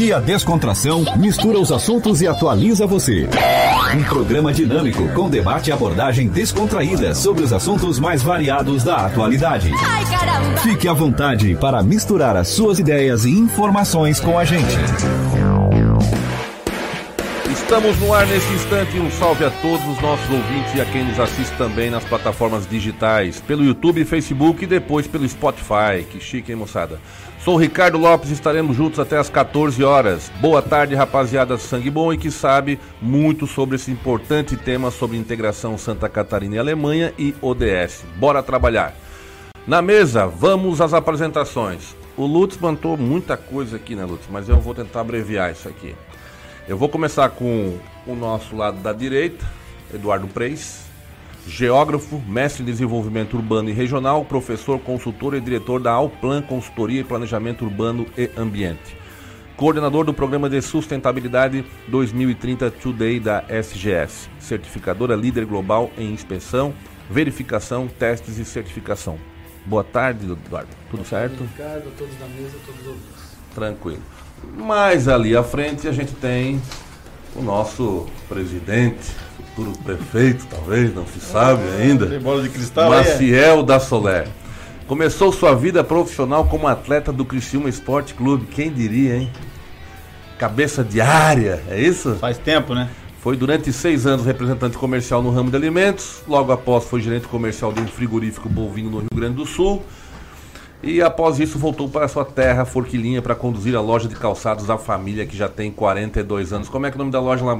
Aqui a descontração mistura os assuntos e atualiza você. Um programa dinâmico com debate e abordagem descontraída sobre os assuntos mais variados da atualidade. Fique à vontade para misturar as suas ideias e informações com a gente. Estamos no ar nesse instante. Um salve a todos os nossos ouvintes e a quem nos assiste também nas plataformas digitais, pelo YouTube, Facebook e depois pelo Spotify. Que chique, hein, moçada? Sou Ricardo Lopes e estaremos juntos até as 14 horas. Boa tarde, rapaziada sangue bom e que sabe muito sobre esse importante tema sobre integração Santa Catarina e Alemanha e ODS. Bora trabalhar. Na mesa, vamos às apresentações. O Lutz mandou muita coisa aqui, né, Lutz? Mas eu vou tentar abreviar isso aqui. Eu vou começar com o nosso lado da direita, Eduardo Preis, geógrafo, mestre em desenvolvimento urbano e regional, professor, consultor e diretor da Alplan Consultoria e Planejamento Urbano e Ambiente. Coordenador do Programa de Sustentabilidade 2030 Today da SGS. Certificadora líder global em inspeção, verificação, testes e certificação. Boa tarde, Eduardo. Tudo certo? Ricardo, todos na mesa, todos ouvintes. Tranquilo. Mais ali à frente a gente tem o nosso presidente, futuro prefeito, talvez, não se sabe ainda. Tem bola de cristal é? Maciel da Soler. Começou sua vida profissional como atleta do Criciúma Esporte Clube. Quem diria, hein? Cabeça de área, é isso? Faz tempo, né? Foi durante seis anos representante comercial no ramo de alimentos. Logo após foi gerente comercial de um frigorífico bovino no Rio Grande do Sul. E após isso voltou para sua terra, Forquilinha, para conduzir a loja de calçados da família que já tem 42 anos. Como é que é o nome da loja lá,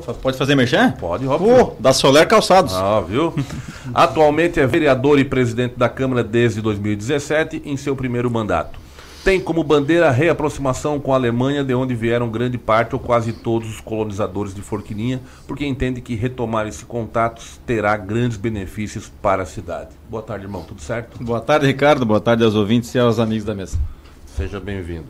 fa- pode fazer merchan? Pode, óbvio. Da Soler Calçados. Ah, viu? Atualmente é vereador e presidente da Câmara desde 2017, em seu primeiro mandato. Tem como bandeira a reaproximação com a Alemanha, de onde vieram grande parte ou quase todos os colonizadores de Forquilinha, porque entende que retomar esse contato terá grandes benefícios para a cidade. Boa tarde, irmão. Tudo certo? Boa tarde, Ricardo. Boa tarde aos ouvintes e aos amigos da mesa. Seja bem-vindo.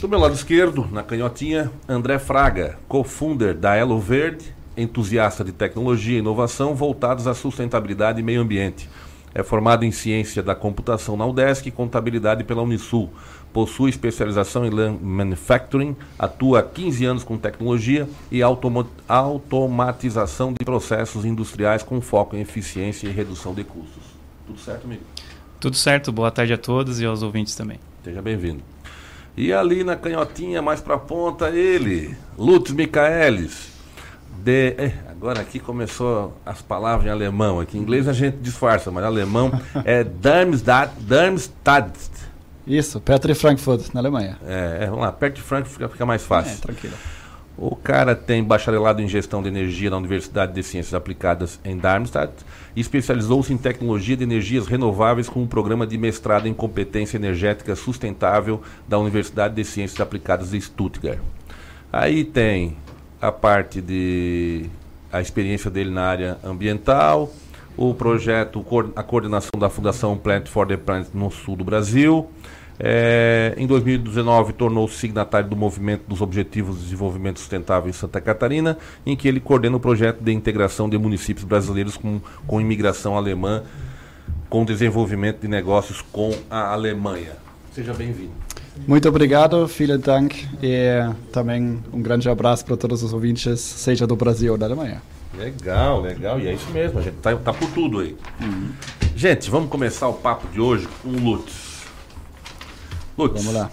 Do meu lado esquerdo, na canhotinha, André Fraga, co-founder da Elo Verde, entusiasta de tecnologia e inovação voltados à sustentabilidade e meio ambiente. É formado em ciência da computação na UDESC e contabilidade pela Unisul. Possui especialização em Manufacturing, atua há 15 anos com tecnologia e automatização de processos industriais com foco em eficiência e redução de custos. Tudo certo, amigo? Tudo certo, boa tarde a todos e aos ouvintes também. Seja bem-vindo. E ali na canhotinha, mais pra ponta, ele, Lutz Michaelis. De... eh, agora aqui começou as palavras em alemão. Aqui em inglês a gente disfarça, mas alemão é Darmstadt. Darmstadt. Isso, perto de Frankfurt, na Alemanha. É, é, vamos lá, perto de Frankfurt fica, fica mais fácil. É, tranquilo. O cara tem bacharelado em gestão de energia na Universidade de Ciências Aplicadas em Darmstadt e especializou-se em tecnologia de energias renováveis com um programa de mestrado em competência energética sustentável da Universidade de Ciências Aplicadas de Stuttgart. Aí tem a parte de a experiência dele na área ambiental, o projeto, a coordenação da Fundação Plant for the Planet no sul do Brasil. É, em 2019, tornou-se signatário do Movimento dos Objetivos de Desenvolvimento Sustentável em Santa Catarina, em que ele coordena o projeto de integração de municípios brasileiros com, com imigração alemã, com desenvolvimento de negócios com a Alemanha. Seja bem-vindo. Muito obrigado, vielen Dank e também um grande abraço para todos os ouvintes, seja do Brasil ou da Alemanha. Legal, legal. E é isso mesmo, a gente tá, tá por tudo aí. Gente, vamos começar o papo de hoje com o Lutz. Lutz, Vamos lá.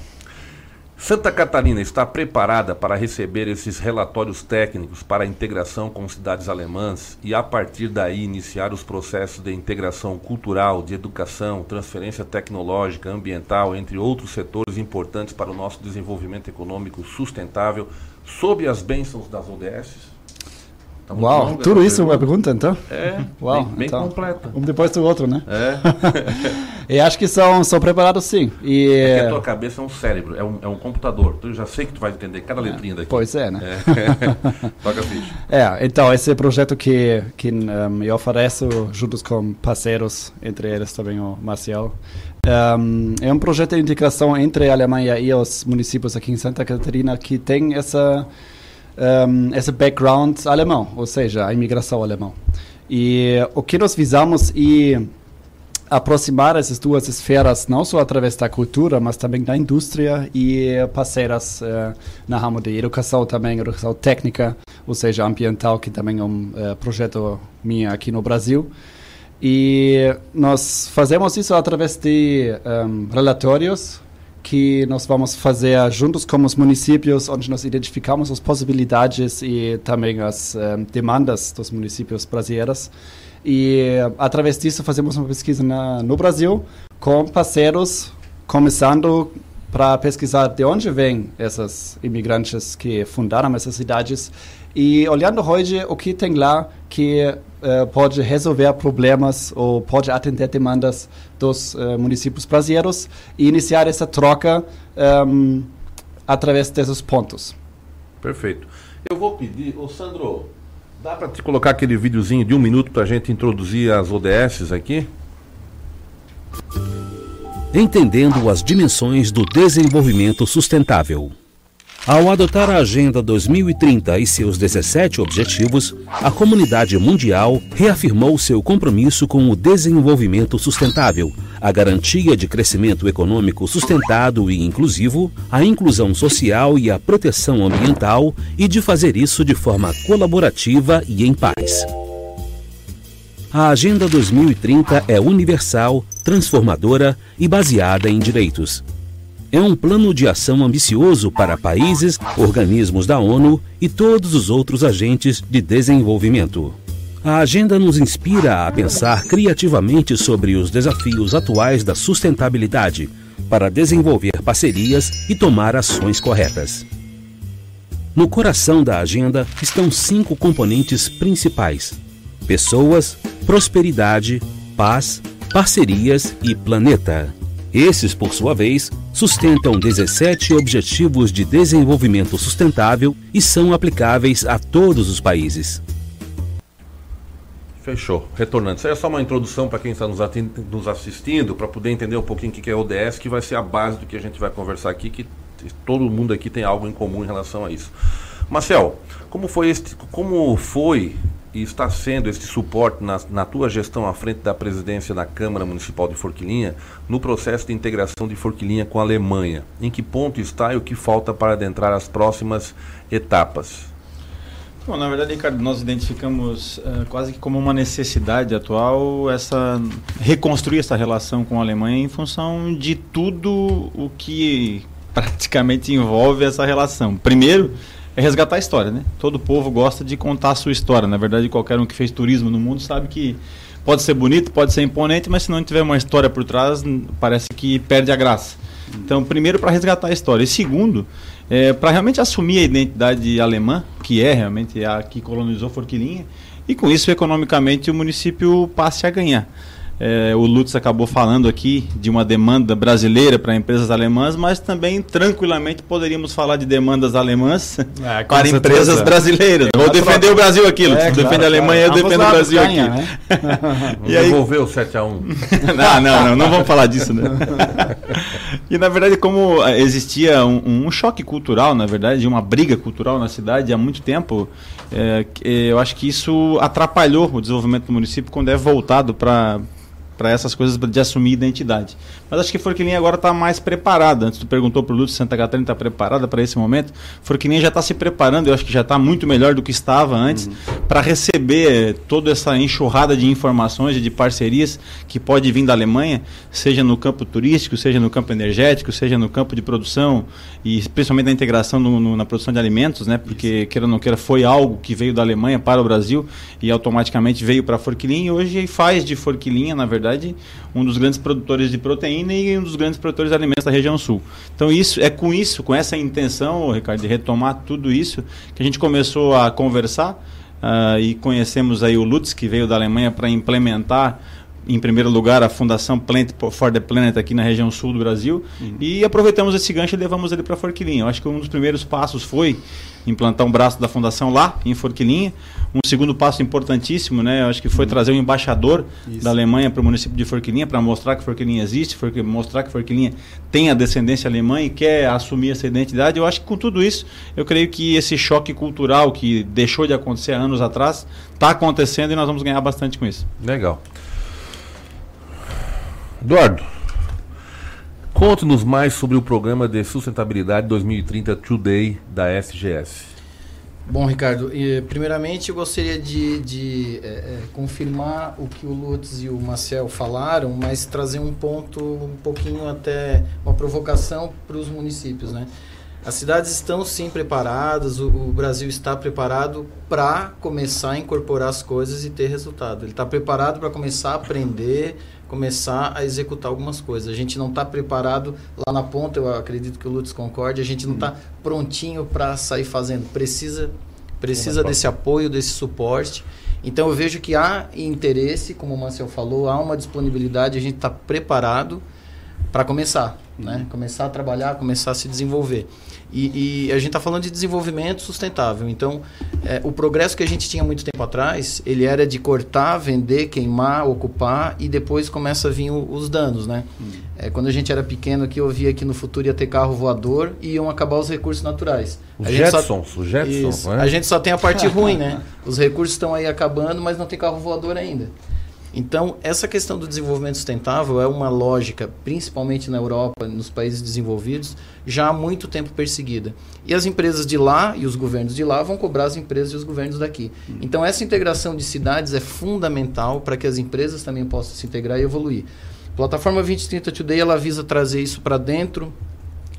Santa Catarina está preparada para receber esses relatórios técnicos para a integração com cidades alemãs e, a partir daí, iniciar os processos de integração cultural, de educação, transferência tecnológica, ambiental, entre outros setores importantes para o nosso desenvolvimento econômico sustentável, sob as bênçãos das ODS? Tá Uau, longa tudo isso é uma pergunta então? É, Uau, bem, bem então, completa. Um depois do outro, né? É. E acho que são, são preparados sim. E, É a tua cabeça é um cérebro, é um, é um computador. Tu já sei que tu vai entender cada letrinha daqui. Pois é, né? É. Toca ficha. É, então esse projeto que, que um, eu ofereço juntos com parceiros, entre eles também o Marcial, um, é um projeto de integração entre a Alemanha e os municípios aqui em Santa Catarina que tem essa um, esse background alemão, ou seja, a imigração alemã. E o que nós visamos é aproximar essas duas esferas, não só através da cultura, mas também da indústria e parceiras uh, na ramo de educação também, educação técnica, ou seja, ambiental, que também é um uh, projeto meu aqui no Brasil. E nós fazemos isso através de um, relatórios que nós vamos fazer juntos com os municípios, onde nós identificamos as possibilidades e também as um, demandas dos municípios brasileiros. E através disso fazemos uma pesquisa na, no Brasil com parceiros, começando para pesquisar de onde vêm esses imigrantes que fundaram essas cidades e olhando hoje o que tem lá que uh, pode resolver problemas ou pode atender demandas dos uh, municípios brasileiros e iniciar essa troca um, através desses pontos. Perfeito. Eu vou pedir, ô Sandro, dá para te colocar aquele videozinho de um minuto para a gente introduzir as ODS aqui? Entendendo as dimensões do desenvolvimento sustentável. Ao adotar a Agenda 2030 e seus 17 objetivos, a comunidade mundial reafirmou seu compromisso com o desenvolvimento sustentável, a garantia de crescimento econômico sustentado e inclusivo, a inclusão social e a proteção ambiental e de fazer isso de forma colaborativa e em paz. A Agenda 2030 é universal, transformadora e baseada em direitos é um plano de ação ambicioso para países, organismos da ONU e todos os outros agentes de desenvolvimento. A agenda nos inspira a pensar criativamente sobre os desafios atuais da sustentabilidade para desenvolver parcerias e tomar ações corretas. No coração da agenda estão cinco componentes principais: pessoas, prosperidade, paz, parcerias e planeta. Esses, por sua vez, sustentam 17 Objetivos de Desenvolvimento Sustentável e são aplicáveis a todos os países. Fechou. Retornando. Isso aí é só uma introdução para quem está nos, nos assistindo, para poder entender um pouquinho o que é ODS, que vai ser a base do que a gente vai conversar aqui, que todo mundo aqui tem algo em comum em relação a isso. Marcel, como foi, este, como foi e está sendo este suporte na, na, tua gestão à frente da presidência da Câmara Municipal de Forquilinha no processo de integração de Forquilinha com a Alemanha? Em que ponto está e o que falta para adentrar as próximas etapas? Bom, na verdade, Ricardo, nós identificamos uh, quase que como uma necessidade atual essa reconstruir essa relação com a Alemanha em função de tudo o que praticamente envolve essa relação. Primeiro, é resgatar a história, né? Todo povo gosta de contar a sua história. Na verdade, qualquer um que fez turismo no mundo sabe que pode ser bonito, pode ser imponente, mas se não tiver uma história por trás, parece que perde a graça. Então, primeiro para resgatar a história, e segundo, é, para realmente assumir a identidade alemã, que é realmente a que colonizou Forquilinha, e com isso, economicamente, o município passe a ganhar. É, o Lutz acabou falando aqui de uma demanda brasileira para empresas alemãs, mas também tranquilamente poderíamos falar de demandas alemãs é, para certeza. empresas brasileiras. Vou defender o Brasil aquilo. É, claro, defende a Alemanha, claro. eu defendo o Brasil ganha, aqui. Né? e aí... Devolveu o 7x1. não, não, não, não vamos falar disso. Né? e na verdade, como existia um, um, choque cultural, na verdade, uma briga cultural na cidade há muito tempo, é, eu acho que isso atrapalhou o desenvolvimento do município quando é voltado para para essas coisas de assumir identidade. Mas acho que Forquilinha agora está mais preparada. Antes tu perguntou para o Lúcio Santa Catarina está preparada para esse momento. Forquilinha já está se preparando, eu acho que já está muito melhor do que estava antes, uhum. para receber toda essa enxurrada de informações e de parcerias que pode vir da Alemanha, seja no campo turístico, seja no campo energético, seja no campo de produção e principalmente na integração no, no, na produção de alimentos, né? Porque, Isso. queira ou não queira, foi algo que veio da Alemanha para o Brasil e automaticamente veio para Forquilinha e hoje faz de Forquilinha, na verdade, verdade, um dos grandes produtores de proteína e um dos grandes produtores de alimentos da região sul. Então, isso é com isso, com essa intenção, Ricardo, de retomar tudo isso, que a gente começou a conversar uh, e conhecemos aí o Lutz, que veio da Alemanha para implementar em primeiro lugar, a Fundação Plant for the Planet aqui na região sul do Brasil. Uhum. E aproveitamos esse gancho e levamos ele para Forquilinha. Eu acho que um dos primeiros passos foi implantar um braço da Fundação lá, em Forquilinha. Um segundo passo importantíssimo, né? Eu acho que foi uhum. trazer um embaixador Isso. da Alemanha para o município de Forquilinha para mostrar que Forquilinha existe, mostrar que Forquilinha tem a descendência alemã e quer assumir essa identidade. Eu acho que com tudo isso, eu creio que esse choque cultural que deixou de acontecer anos atrás está acontecendo e nós vamos ganhar bastante com isso. Legal. Eduardo, conte-nos mais sobre o programa de sustentabilidade 2030 Today da SGS. Bom, Ricardo, primeiramente eu gostaria de, de é, é, confirmar o que o Lutz e o Marcel falaram, mas trazer um ponto um pouquinho até uma provocação para os municípios, né? As cidades estão sim preparadas, o, o Brasil está preparado para começar a incorporar as coisas e ter resultado. Ele está preparado para começar a aprender, começar a executar algumas coisas. A gente não está preparado lá na ponta, eu acredito que o Lutz concorde, a gente não está prontinho para sair fazendo. Precisa, precisa desse apoio, desse suporte. Então eu vejo que há interesse, como o Marcel falou, há uma disponibilidade, a gente está preparado para começar, né? Começar a trabalhar, começar a se desenvolver. E, e a gente está falando de desenvolvimento sustentável. Então, é, o progresso que a gente tinha muito tempo atrás, ele era de cortar, vender, queimar, ocupar e depois começa a vir o, os danos, né? Hum. É, quando a gente era pequeno aqui, eu via que no futuro ia ter carro voador e iam acabar os recursos naturais. Os a Jetsons, só, os Jetsons, né? A gente só tem a parte ruim, né? Os recursos estão aí acabando, mas não tem carro voador ainda. Então, essa questão do desenvolvimento sustentável é uma lógica, principalmente na Europa, nos países desenvolvidos, já há muito tempo perseguida. E as empresas de lá e os governos de lá vão cobrar as empresas e os governos daqui. Então, essa integração de cidades é fundamental para que as empresas também possam se integrar e evoluir. A plataforma 2030 Today ela visa trazer isso para dentro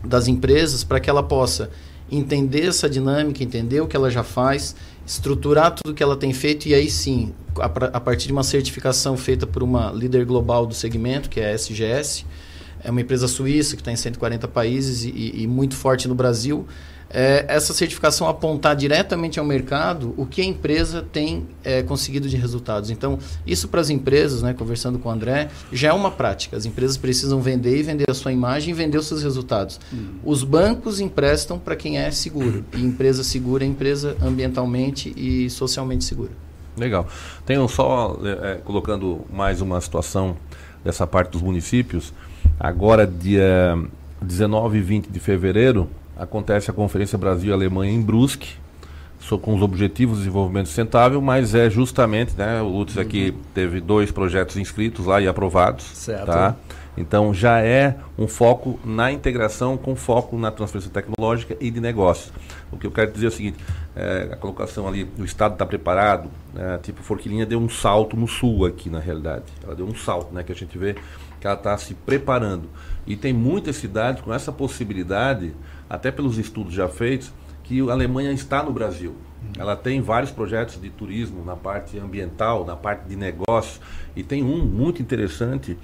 das empresas para que ela possa entender essa dinâmica, entender o que ela já faz, estruturar tudo que ela tem feito e aí sim, a, a, partir de uma certificação feita por uma líder global do segmento, que é a SGS, é uma empresa suíça que está em 140 países e, e muito forte no Brasil, é, essa certificação apontar diretamente ao mercado o que a empresa tem é, conseguido de resultados. Então, isso para as empresas, né, conversando com o André, já é uma prática. As empresas precisam vender e vender a sua imagem e vender os seus resultados. Hum. Os bancos emprestam para quem é seguro. E empresa segura é empresa ambientalmente e socialmente segura. Legal. Tenho só é, colocando mais uma situação dessa parte dos municípios. Agora, dia 19 e 20 de fevereiro, acontece a Conferência Brasil-Alemanha em Brusque, com os objetivos de desenvolvimento sustentável, mas é justamente, né, o Lutz uhum. aqui teve dois projetos inscritos lá e aprovados, certo. tá? Então já é um foco na integração com foco na transferência tecnológica e de negócios. O que eu quero dizer é o seguinte, é, a colocação ali, o Estado está preparado, né, tipo, Forquilinha deu um salto no sul aqui na realidade, ela deu um salto, né, que a gente vê que ela está se preparando. E tem muitas cidades com essa possibilidade até pelos estudos já feitos, que a Alemanha está no Brasil. Ela tem vários projetos de turismo na parte ambiental, na parte de negócios, e tem um muito interessante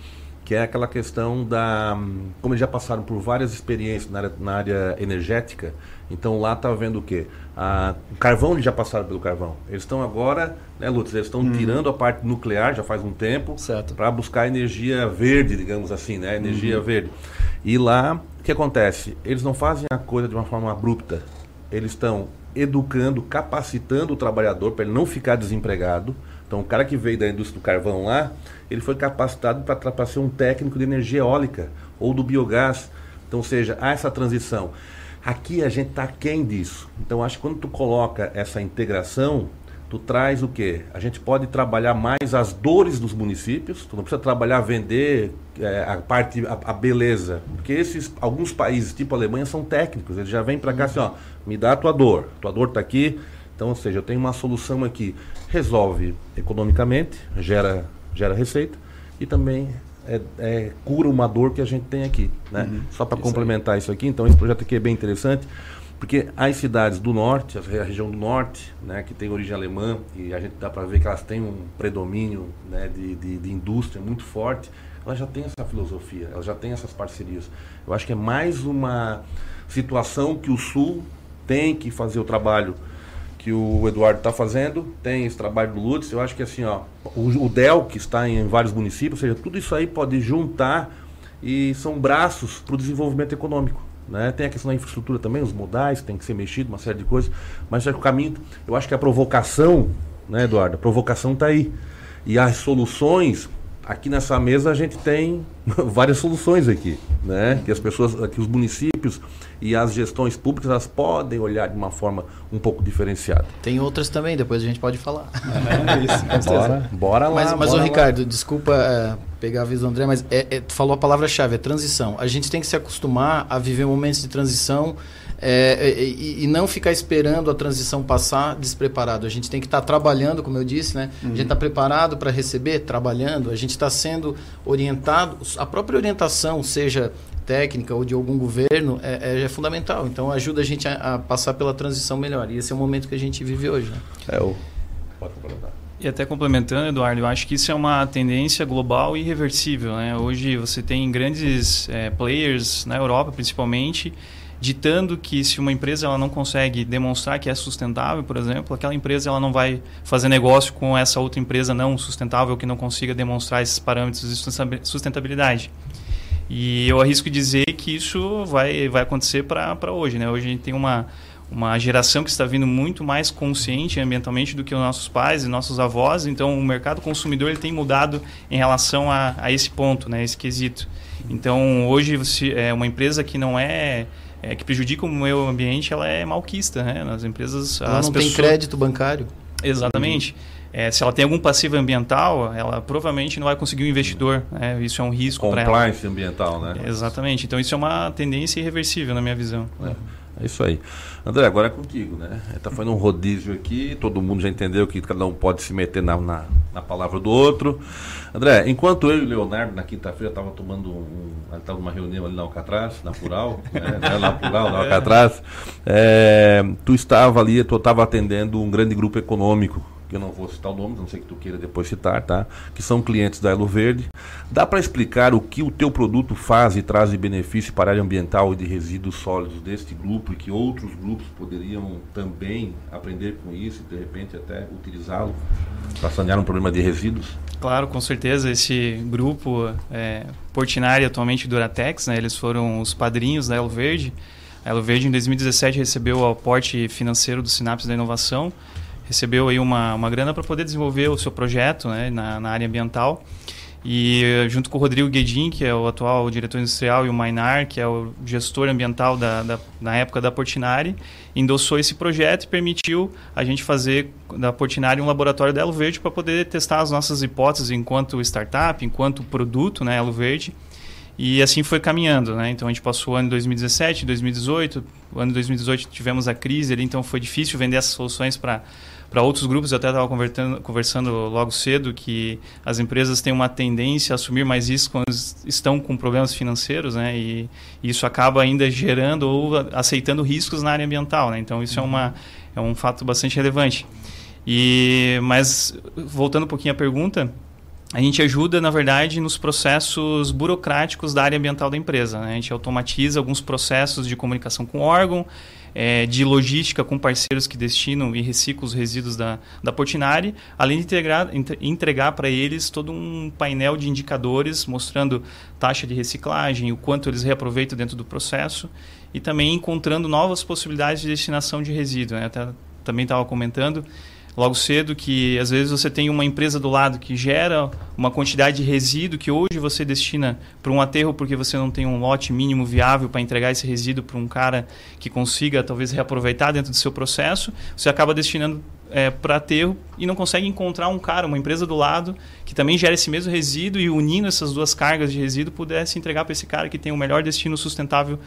que é aquela questão da. Como eles já passaram por várias experiências na área, na área energética, então lá está vendo o quê? A, o carvão eles já passaram pelo carvão. Eles estão agora, né, Lutz, eles estão hum. tirando a parte nuclear já faz um tempo para buscar energia verde, digamos assim, né? Energia uhum. verde. E lá que acontece? Eles não fazem a coisa de uma forma abrupta. Eles estão educando, capacitando o trabalhador para ele não ficar desempregado. Então, o cara que veio da indústria do carvão lá, ele foi capacitado para ser um técnico de energia eólica ou do biogás. Então, ou seja, há essa transição. Aqui a gente está aquém disso. Então, acho que quando tu coloca essa integração, tu traz o quê? A gente pode trabalhar mais as dores dos municípios, tu não precisa trabalhar, vender é, a parte, a, a, beleza. Porque esses, alguns países, tipo a Alemanha, são técnicos, eles já vêm para cá assim, ó, me dá a tua dor, tua dor está aqui, então, ou seja, eu tenho uma solução aqui, resolve economicamente, gera, gera receita e também é, é, cura uma dor que a gente tem aqui, né? Uhum, Só para complementar aí. isso aqui, então esse projeto aqui é bem interessante. Porque as cidades do norte, a região do norte, né, que tem origem alemã, e a gente dá para ver que elas têm um predomínio né, de, de, de, indústria muito forte, elas já têm essa filosofia, elas já têm essas parcerias. Eu acho que é mais uma situação que o Sul tem que fazer o trabalho que o Eduardo está fazendo, tem esse trabalho do Lutz, eu acho que assim, ó, o, o DEL, que está em vários municípios, ou seja, tudo isso aí pode juntar e são braços para o desenvolvimento econômico. Né? Tem a questão da infraestrutura também, os modais, tem que ser mexido, uma série de coisas. Mas que o caminho, eu acho que a provocação, né, Eduardo? A provocação está aí. E as soluções, aqui nessa mesa a gente tem várias soluções aqui, né? Que as pessoas, que os municípios e as gestões públicas elas podem olhar de uma forma um pouco diferenciada. Tem outras também, depois a gente pode falar. É isso, bora, bora lá. Mas, mas bora ô, lá. Ricardo, desculpa é, pegar a visão do André, mas é, é, tu falou a palavra-chave, é transição. A gente tem que se acostumar a viver momentos de transição é, e, e, não ficar esperando a transição passar despreparado. A gente tem que estar tá trabalhando, como eu disse, né? Uhum. A gente está preparado para receber, trabalhando. A gente está sendo orientado. A própria orientação, seja técnica ou de algum governo, é, é fundamental. Então, ajuda a gente a, a, passar pela transição melhor. E esse é o momento que a gente vive hoje. Né? É o... Pode complementar. E até complementando, Eduardo, eu acho que isso é uma tendência global e irreversível. Né? Hoje você tem grandes é, players na Europa, principalmente, ditando que se uma empresa ela não consegue demonstrar que é sustentável, por exemplo, aquela empresa ela não vai fazer negócio com essa outra empresa não sustentável que não consiga demonstrar esses parâmetros de sustentabilidade. E eu arrisco dizer que isso vai, vai acontecer para hoje. Né? Hoje a gente tem uma, uma geração que está vindo muito mais consciente ambientalmente do que os nossos pais e nossos avós. Então, o mercado consumidor ele tem mudado em relação a, a esse ponto, né, esse quesito. Então, hoje, você, é uma empresa que não é é, que prejudica o meio ambiente, ela é malquista, né? Nas empresas, ela as não pessoas... tem crédito bancário. Exatamente. Uhum. É, se ela tem algum passivo ambiental, ela provavelmente não vai conseguir um investidor. Né? Isso é um risco para ela. Compliance ambiental, né? Exatamente. Então isso é uma tendência irreversível na minha visão. É. É isso aí. André, agora é contigo, né? Está fazendo um rodízio aqui, todo mundo já entendeu que cada um pode se meter na, na, na palavra do outro. André, enquanto eu e o Leonardo na quinta-feira estava tomando um. estava numa reunião ali na Alcatraz, na Plural, né? na Plural, na Alcatraz, é, tu estava ali, tu estava atendendo um grande grupo econômico que eu não vou citar o nome, não sei que tu queira depois citar, tá? Que são clientes da Elo Verde. Dá para explicar o que o teu produto faz e traz de benefício para a área ambiental e de resíduos sólidos deste grupo e que outros grupos poderiam também aprender com isso e de repente até utilizá-lo para sanear um problema de resíduos? Claro, com certeza. Esse grupo é, Portinari, atualmente Duratex, né? Eles foram os padrinhos da Elo Verde. A Elo Verde, em 2017, recebeu o aporte financeiro do Sinapse da Inovação recebeu aí uma, uma grana para poder desenvolver o seu projeto né, na, na, área ambiental. E junto com o Rodrigo Guedin, que é o atual diretor industrial, e o Mainar, que é o gestor ambiental da, da, na época da Portinari, endossou esse projeto e permitiu a gente fazer da Portinari um laboratório da Elo Verde para poder testar as nossas hipóteses enquanto startup, enquanto produto, né, Elo Verde. E assim foi caminhando, né? Então a gente passou o ano de 2017, 2018, o ano de 2018 tivemos a crise ali, então foi difícil vender essas soluções para para outros grupos, eu até estava conversando, logo cedo que as empresas têm uma tendência a assumir mais risco quando estão com problemas financeiros, né? E, isso acaba ainda gerando ou aceitando riscos na área ambiental, né? Então isso é, uma, é um fato bastante relevante. E, mas, voltando um pouquinho à pergunta, a gente ajuda, na verdade, nos processos burocráticos da área ambiental da empresa. Né? A gente automatiza alguns processos de comunicação com o órgão, é, de logística com parceiros que destinam e reciclam os resíduos da, da Portinari, além de integrar, entregar para eles todo um painel de indicadores mostrando taxa de reciclagem, o quanto eles reaproveitam dentro do processo e também encontrando novas possibilidades de destinação de resíduo. Né? Até, também estava comentando logo cedo que às vezes você tem uma empresa do lado que gera uma quantidade de resíduo que hoje você destina para um aterro porque você não tem um lote mínimo viável para entregar esse resíduo para um cara que consiga talvez reaproveitar dentro do seu processo, você acaba destinando é, para aterro e não consegue encontrar um cara, uma empresa do lado que também gera esse mesmo resíduo e unindo essas duas cargas de resíduo pudesse entregar para esse cara que tem o melhor destino sustentável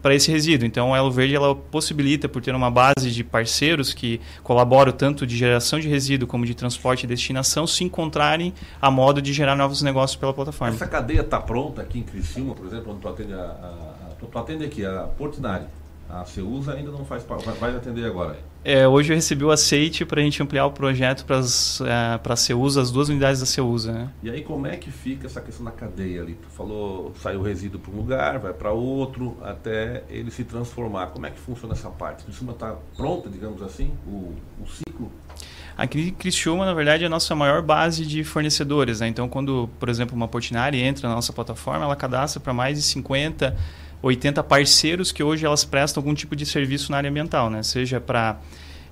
para esse resíduo. Então, a Elo Verde ela possibilita, por ter uma base de parceiros que colaboram tanto de geração de resíduo como de transporte e destinação, se encontrarem a modo de gerar novos negócios pela plataforma. Essa cadeia está pronta aqui em Criciúma, por exemplo, onde tu atende, a, a, tu atende aqui, a Portinari. A Ceusa ainda não faz parte, vai atender agora. É, hoje eu recebi o aceite para a gente ampliar o projeto para é, a Ceusa, as duas unidades da Ceusa. Né? E aí como é que fica essa questão da cadeia ali? Tu falou, sai o resíduo para um lugar, vai para outro, até ele se transformar. Como é que funciona essa parte? Criciúma está pronta, digamos assim, o, o ciclo? Aqui Criciúma, na verdade, é a nossa maior base de fornecedores. Né? Então, quando, por exemplo, uma Portinari entra na nossa plataforma, ela cadastra para mais de 50 80 parceiros que hoje elas prestam algum tipo de serviço na área ambiental, né? Seja para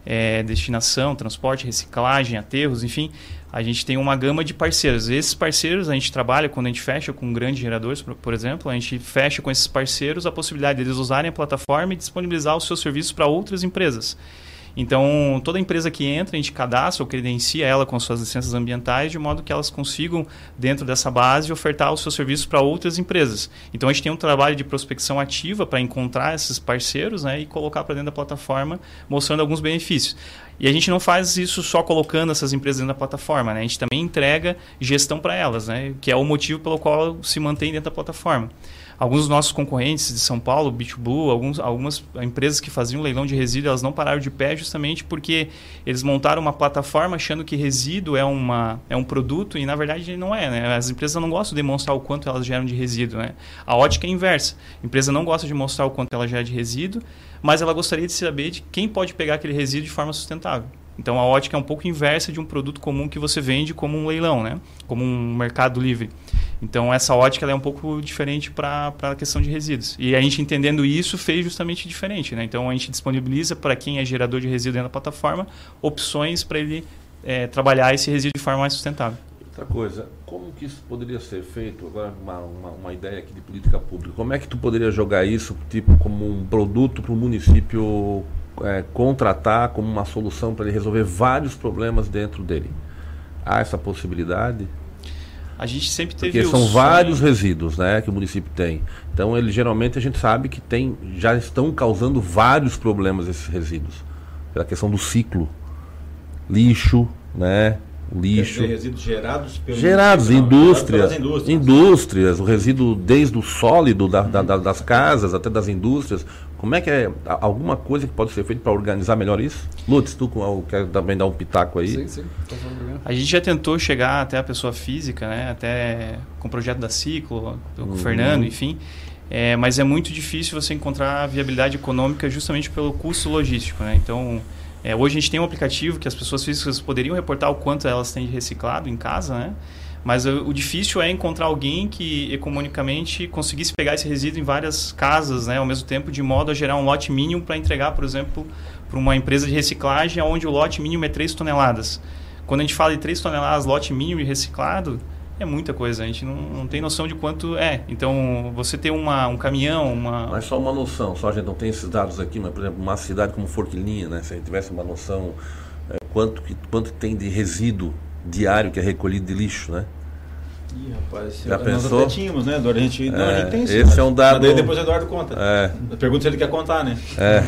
é, destinação, transporte, reciclagem, aterros, enfim, a gente tem uma gama de parceiros. Esses parceiros a gente trabalha quando a gente fecha com grandes geradores, por, por exemplo, a gente fecha com esses parceiros a possibilidade deles usarem a plataforma e disponibilizar os seus serviços para outras empresas. Então, toda empresa que entra, a gente cadastra ou credencia ela com suas licenças ambientais, de modo que elas consigam, dentro dessa base, ofertar os seus serviços para outras empresas. Então, a gente tem um trabalho de prospecção ativa para encontrar esses parceiros né, e colocar para dentro da plataforma, mostrando alguns benefícios. E a gente não faz isso só colocando essas empresas dentro da plataforma, né? a gente também entrega gestão para elas, né? que é o motivo pelo qual se mantém dentro da plataforma. Alguns dos nossos concorrentes de São Paulo, B2Blue, alguns, algumas empresas que faziam leilão de resíduo, elas não pararam de pé justamente porque eles montaram uma plataforma achando que resíduo é, uma, é um produto e na verdade não é. Né? As empresas não gostam de demonstrar o quanto elas geram de resíduo. Né? A ótica é inversa. A empresa não gosta de mostrar o quanto ela gera de resíduo, mas ela gostaria de saber de quem pode pegar aquele resíduo de forma sustentável. Então a ótica é um pouco inversa de um produto comum que você vende como um leilão, né? como um mercado livre. Então essa ótica é um pouco diferente para a questão de resíduos. E a gente entendendo isso fez justamente diferente. Né? Então a gente disponibiliza para quem é gerador de resíduo dentro da plataforma opções para ele é, trabalhar esse resíduo de forma mais sustentável. Outra coisa, como que isso poderia ser feito? Agora uma, uma, uma ideia aqui de política pública. Como é que tu poderia jogar isso tipo como um produto para o município é, contratar como uma solução para ele resolver vários problemas dentro dele? Há essa possibilidade? A gente sempre teve Porque são sonho... vários resíduos né, que o município tem. Então, ele, geralmente, a gente sabe que tem, já estão causando vários problemas esses resíduos. Pela questão do ciclo. Lixo, né? Lixo. resíduos gerados pelo Gerados, indústrias, indústrias. Indústrias, o resíduo desde o sólido da, da, das casas até das indústrias. Como é que é alguma coisa que pode ser feita para organizar melhor isso? Lutz, tu quer também dar um pitaco aí? Sim, sim. A gente já tentou chegar até a pessoa física, né? Até com o projeto da Ciclo, com uhum. o Fernando, enfim. É, mas é muito difícil você encontrar viabilidade econômica justamente pelo custo logístico, né? Então, é, hoje a gente tem um aplicativo que as pessoas físicas poderiam reportar o quanto elas têm de reciclado em casa, né? Mas o, o, difícil é encontrar alguém que economicamente conseguisse pegar esse resíduo em várias casas, né, ao mesmo tempo, de modo a gerar um lote mínimo para entregar, por exemplo, para uma empresa de reciclagem, onde o lote mínimo é 3 toneladas. Quando a gente fala de 3 toneladas, lote mínimo de reciclado, é muita coisa, a gente não, não tem noção de quanto é. Então, você ter uma, um caminhão, uma... Mas só uma noção, só a gente não tem esses dados aqui, mas, por exemplo, uma cidade como Forquilinha, né, se a gente tivesse uma noção é, quanto, que, quanto tem de resíduo diário que é recolhido de lixo, né? Ih, rapaz, Já pensou? Nós até tínhamos, né, Eduardo? A gente, não, a gente tem isso. Esse é um dado. Mas depois o Eduardo conta. É. Pergunta se ele quer contar, né? É.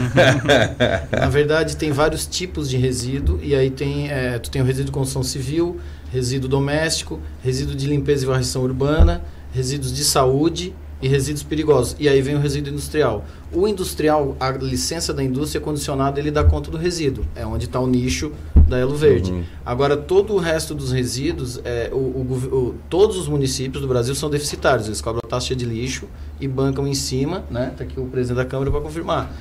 Na verdade, tem vários tipos de resíduo, e aí tem, é, tu tem o resíduo de construção civil, resíduo doméstico, resíduo de limpeza e varrição urbana, resíduos de saúde e resíduos perigosos. E aí vem o resíduo industrial. O industrial, a licença da indústria é condicionada, ele dá conta do resíduo. É onde está o nicho da Elo Verde. Uhum. Agora, todo o resto dos resíduos, é, o, o, o, todos os municípios do Brasil são deficitários. Eles cobram taxa de lixo e bancam em cima. Né? Está aqui o presidente da Câmara para confirmar.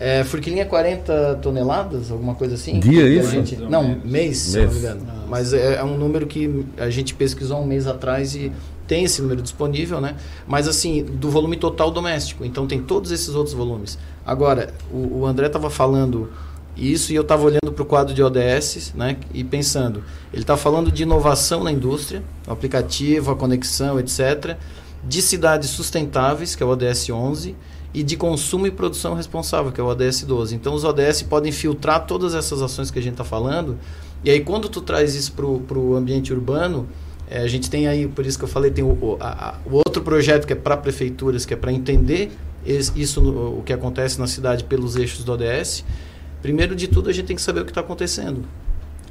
É, Furquilinha é 40 toneladas, alguma coisa assim? Dia isso? Gente, não, mês, mês, se não me engano. Mas é, é, um número que a gente pesquisou um mês atrás e tem esse número disponível, né? Mas assim, do volume total doméstico. Então tem todos esses outros volumes. Agora, o, o André estava falando isso e eu estava olhando para o quadro de ODS, né? E pensando, ele está falando de inovação na indústria, o aplicativo, a conexão, etc. De cidades sustentáveis, que é o ODS 11 e de consumo e produção responsável, que é o ODS 12. Então os ODS podem filtrar todas essas ações que a gente está falando. E aí quando tu traz isso para o ambiente urbano, é, a gente tem aí, por isso que eu falei, tem o, a, o outro projeto que é para prefeituras, que é para entender isso, no, o que acontece na cidade pelos eixos do ODS. Primeiro de tudo, a gente tem que saber o que está acontecendo.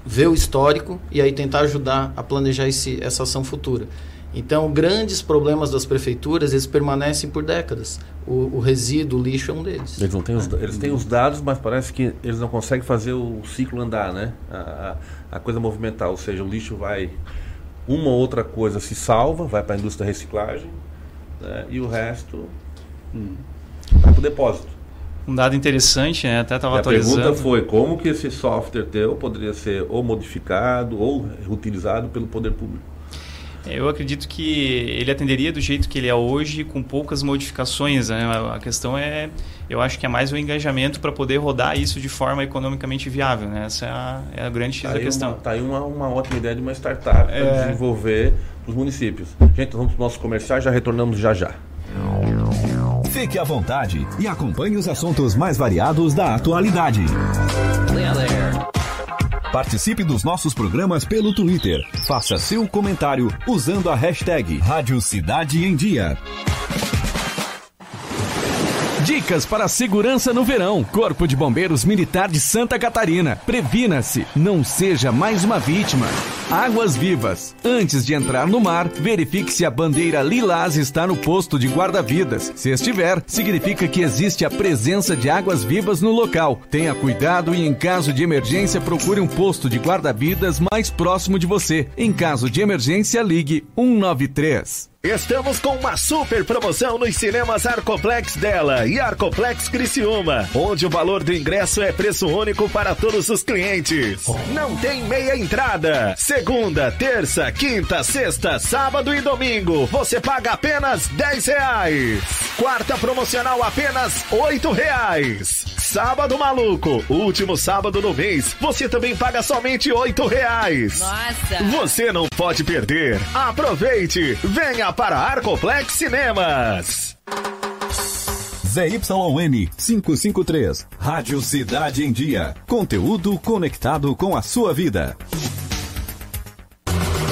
Ver o histórico e aí tentar ajudar a planejar esse, essa ação futura. Então, grandes problemas das prefeituras, eles permanecem por décadas. O, o resíduo, o lixo é um deles. Eles, não têm os, eles têm os dados, mas parece que eles não conseguem fazer o ciclo andar, né? A, a, a coisa movimentar, ou seja, o lixo vai uma ou outra coisa se salva, vai para a indústria da reciclagem, né? e o resto hum, vai para o depósito. Um dado interessante, né? até estava atualizando. A pergunta foi como que esse software teu poderia ser ou modificado ou utilizado pelo poder público. Eu acredito que ele atenderia do jeito que ele é hoje, com poucas modificações. Né? A questão é, eu acho que é mais o engajamento para poder rodar isso de forma economicamente viável. Né? Essa é a, é a grande X tá da questão. Está aí uma, uma ótima ideia de uma startup é... para desenvolver os municípios. Gente, vamos para os nossos comerciais, já retornamos já já. Fique à vontade e acompanhe os assuntos mais variados da atualidade. Participe dos nossos programas pelo Twitter. Faça seu comentário usando a hashtag Rádio Cidade em Dia. Dicas para segurança no verão. Corpo de Bombeiros Militar de Santa Catarina. Previna-se, não seja mais uma vítima. Águas Vivas. Antes de entrar no mar, verifique se a bandeira lilás está no posto de guarda-vidas. Se estiver, significa que existe a presença de águas vivas no local. Tenha cuidado e, em caso de emergência, procure um posto de guarda-vidas mais próximo de você. Em caso de emergência, ligue 193. Estamos com uma super promoção nos cinemas Arcoplex dela e Arcoplex Criciúma, onde o valor do ingresso é preço único para todos os clientes. Não tem meia entrada. Segunda, terça, quinta, sexta, sábado e domingo, você paga apenas 10 reais. Quarta promocional apenas 8 reais. Sábado maluco, último sábado do mês, você também paga somente 8 reais. Nossa! Você não pode perder. Aproveite, venha para Arcoplex Cinemas. ZYN 553, Rádio Cidade em Dia. Conteúdo conectado com a sua vida.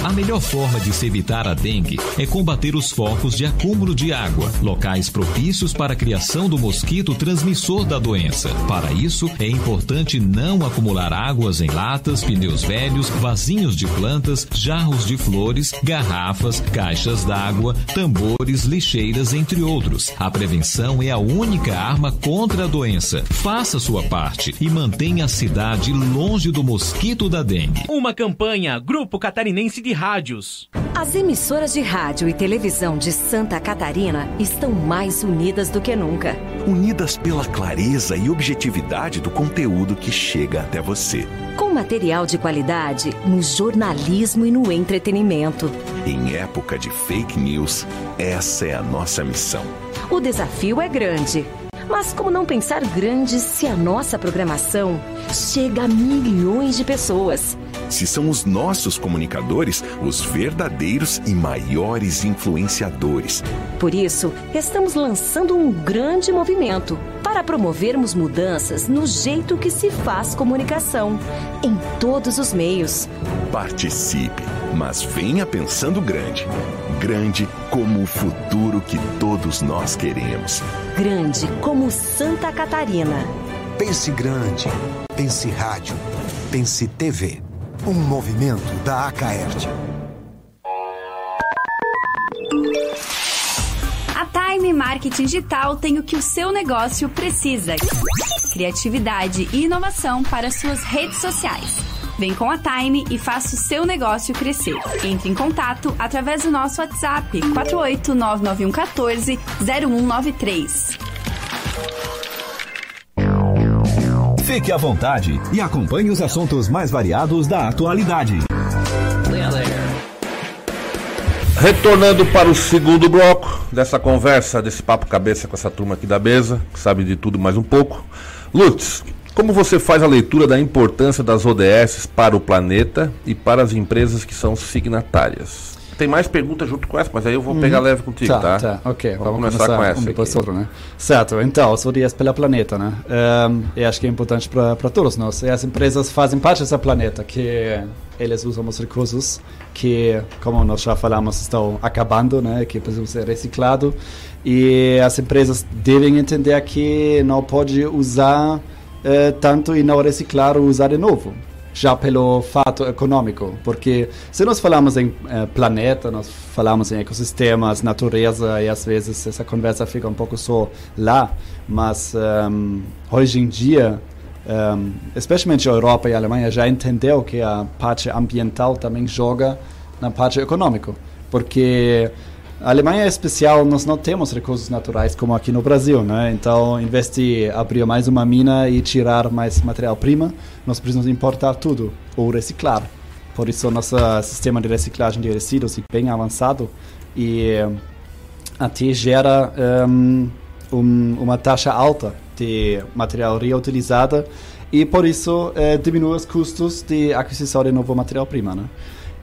A melhor forma de se evitar a dengue é combater os focos de acúmulo de água, locais propícios para a criação do mosquito transmissor da doença. Para isso, é importante não acumular águas em latas, pneus velhos, vasinhos de plantas, jarros de flores, garrafas, caixas d'água, tambores, lixeiras, entre outros. A prevenção é a única arma contra a doença. Faça sua parte e mantenha a cidade longe do mosquito da dengue. Uma campanha Grupo Catarinense de rádios. As emissoras de rádio e televisão de Santa Catarina estão mais unidas do que nunca. Unidas pela clareza e objetividade do conteúdo que chega até você. Com material de qualidade no jornalismo e no entretenimento. Em época de fake news, essa é a nossa missão. O desafio é grande. Mas como não pensar grande se a nossa programação chega a milhões de pessoas? se são os nossos comunicadores os verdadeiros e maiores influenciadores. Por isso, estamos lançando um grande movimento para promovermos mudanças no jeito que se faz comunicação, em todos os meios. Participe, mas venha pensando grande. Grande como o futuro que todos nós queremos. Grande como Santa Catarina. Pense grande. Pense rádio. Pense TV. Um movimento da Acaerte. A Time Marketing Digital tem o que o seu negócio precisa: criatividade e inovação para suas redes sociais. Vem com a Time e faça o seu negócio crescer. Entre em contato através do nosso WhatsApp 4899114 0193. Fique à vontade e acompanhe os assuntos mais variados da atualidade. Retornando para o segundo bloco dessa conversa, desse papo cabeça com essa turma aqui da mesa, que sabe de tudo mais um pouco. Lutz, como você faz a leitura da importância das ODS para o planeta e para as empresas que são signatárias? Tem mais perguntas junto com essa, mas aí eu vou uhum. pegar leve contigo, tá? Tá, tá. ok. Vamos, Vamos começar, começar, com essa. Um depois outro, né? Certo, então, os ODS pelo planeta, né? Um, eu acho que é importante para todos nós. E as empresas fazem parte desse planeta, que eles usam os recursos que, como nós já falamos, estão acabando, né? Que precisam ser reciclados. E as empresas devem entender que não pode usar uh, tanto e não reciclar ou usar de novo. Já pelo fato econômico, porque se nós falamos em eh, planeta, nós falamos em ecossistemas, natureza, e às vezes essa conversa fica um pouco só lá, mas um, ehm, hoje em dia, um, ehm, especialmente a Europa e a Alemanha, já entendeu que a parte ambiental também joga na parte econômica, porque a Alemanha é especial, nós não temos recursos naturais como aqui no Brasil, né? Então, em vez de abrir mais uma mina e tirar mais material-prima, nós precisamos importar tudo ou reciclar. Por isso, nosso sistema de reciclagem de resíduos é bem avançado e até gera um, um, uma taxa alta de material reutilizado e por isso eh, diminui os custos de aquisição de novo material-prima. Né?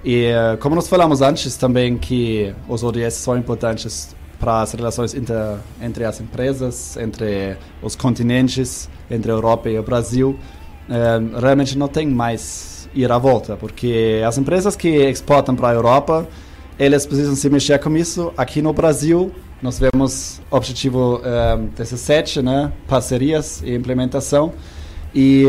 E eh, como nós falamos antes também que os ODS são importantes para as relações inter, entre as empresas, entre os continentes, entre a Europa e o Brasil, eh, realmente não tem mais ir à volta, porque as empresas que exportam para a Europa, eles precisam se mexer com isso. Aqui no Brasil, nós vemos objetivo um, 17, né, parcerias e implementação. E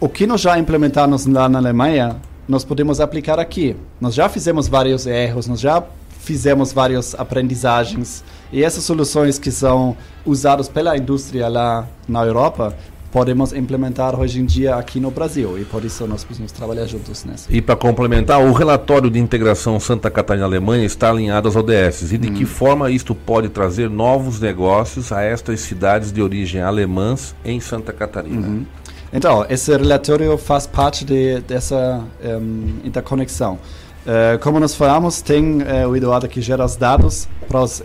o que nós já implementamos lá na Alemanha, nós podemos aplicar aqui. Nós já fizemos vários erros, nós já fizemos várias aprendizagens. E essas soluções que são usadas pela indústria lá na Europa, podemos implementar hoje em dia aqui no Brasil e por isso nós precisamos trabalhar juntos nessa. E para complementar, o relatório de integração Santa Catarina Alemanha está alinhado às ODS e de hum. que forma isto pode trazer novos negócios a estas cidades de origem alemãs em Santa Catarina? Uhum. Então, esse relatório faz parte de, dessa um, interconexão. Uh, como nós falamos, tem uh, o Eduardo que gera os dados para os,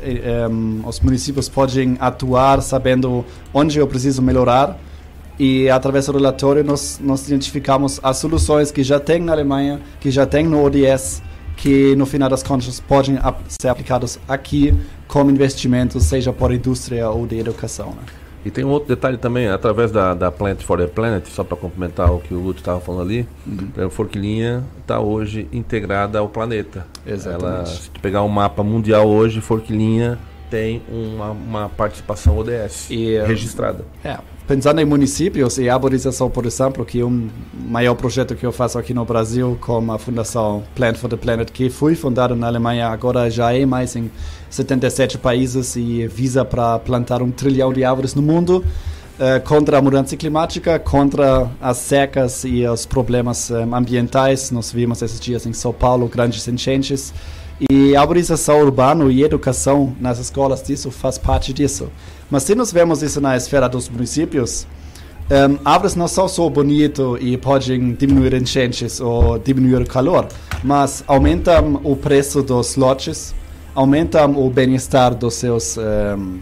um, os municípios podem atuar sabendo onde eu preciso melhorar e através do relatório nós, nós identificamos as soluções que já tem na Alemanha, que já tem no ODS, que no final das contas podem ser aplicados aqui como investimentos, seja por indústria ou de educação. Né? E tem um outro detalhe também, através da, da Plant for the Planet, só para complementar o que o Lúcio estava falando ali, uhum. a Forquilinha está hoje integrada ao planeta. Exatamente. Ela, se pegar um mapa mundial hoje, Forquilinha tem uma, uma participação ODS e, registrada. É, pensando em municípios e arborização, por exemplo, que é um maior projeto que eu faço aqui no Brasil com a Fundação Plant for the Planet, que foi fundada na Alemanha, agora já é mais em 77 países e visa para plantar um trilhão de árvores no mundo. Uh, contra a mudança climática, contra as secas e os problemas eh, ambientais. Nós vimos esses dias em São Paulo grandes enchentes. E arborização urbana e educação nas escolas disso faz parte disso. Mas se nós vemos isso na esfera dos municípios, um, árvores não são só bonitas e podem diminuir enchentes ou diminuir o calor, mas aumentam o preço dos lotes, aumentam o bem-estar dos seus um,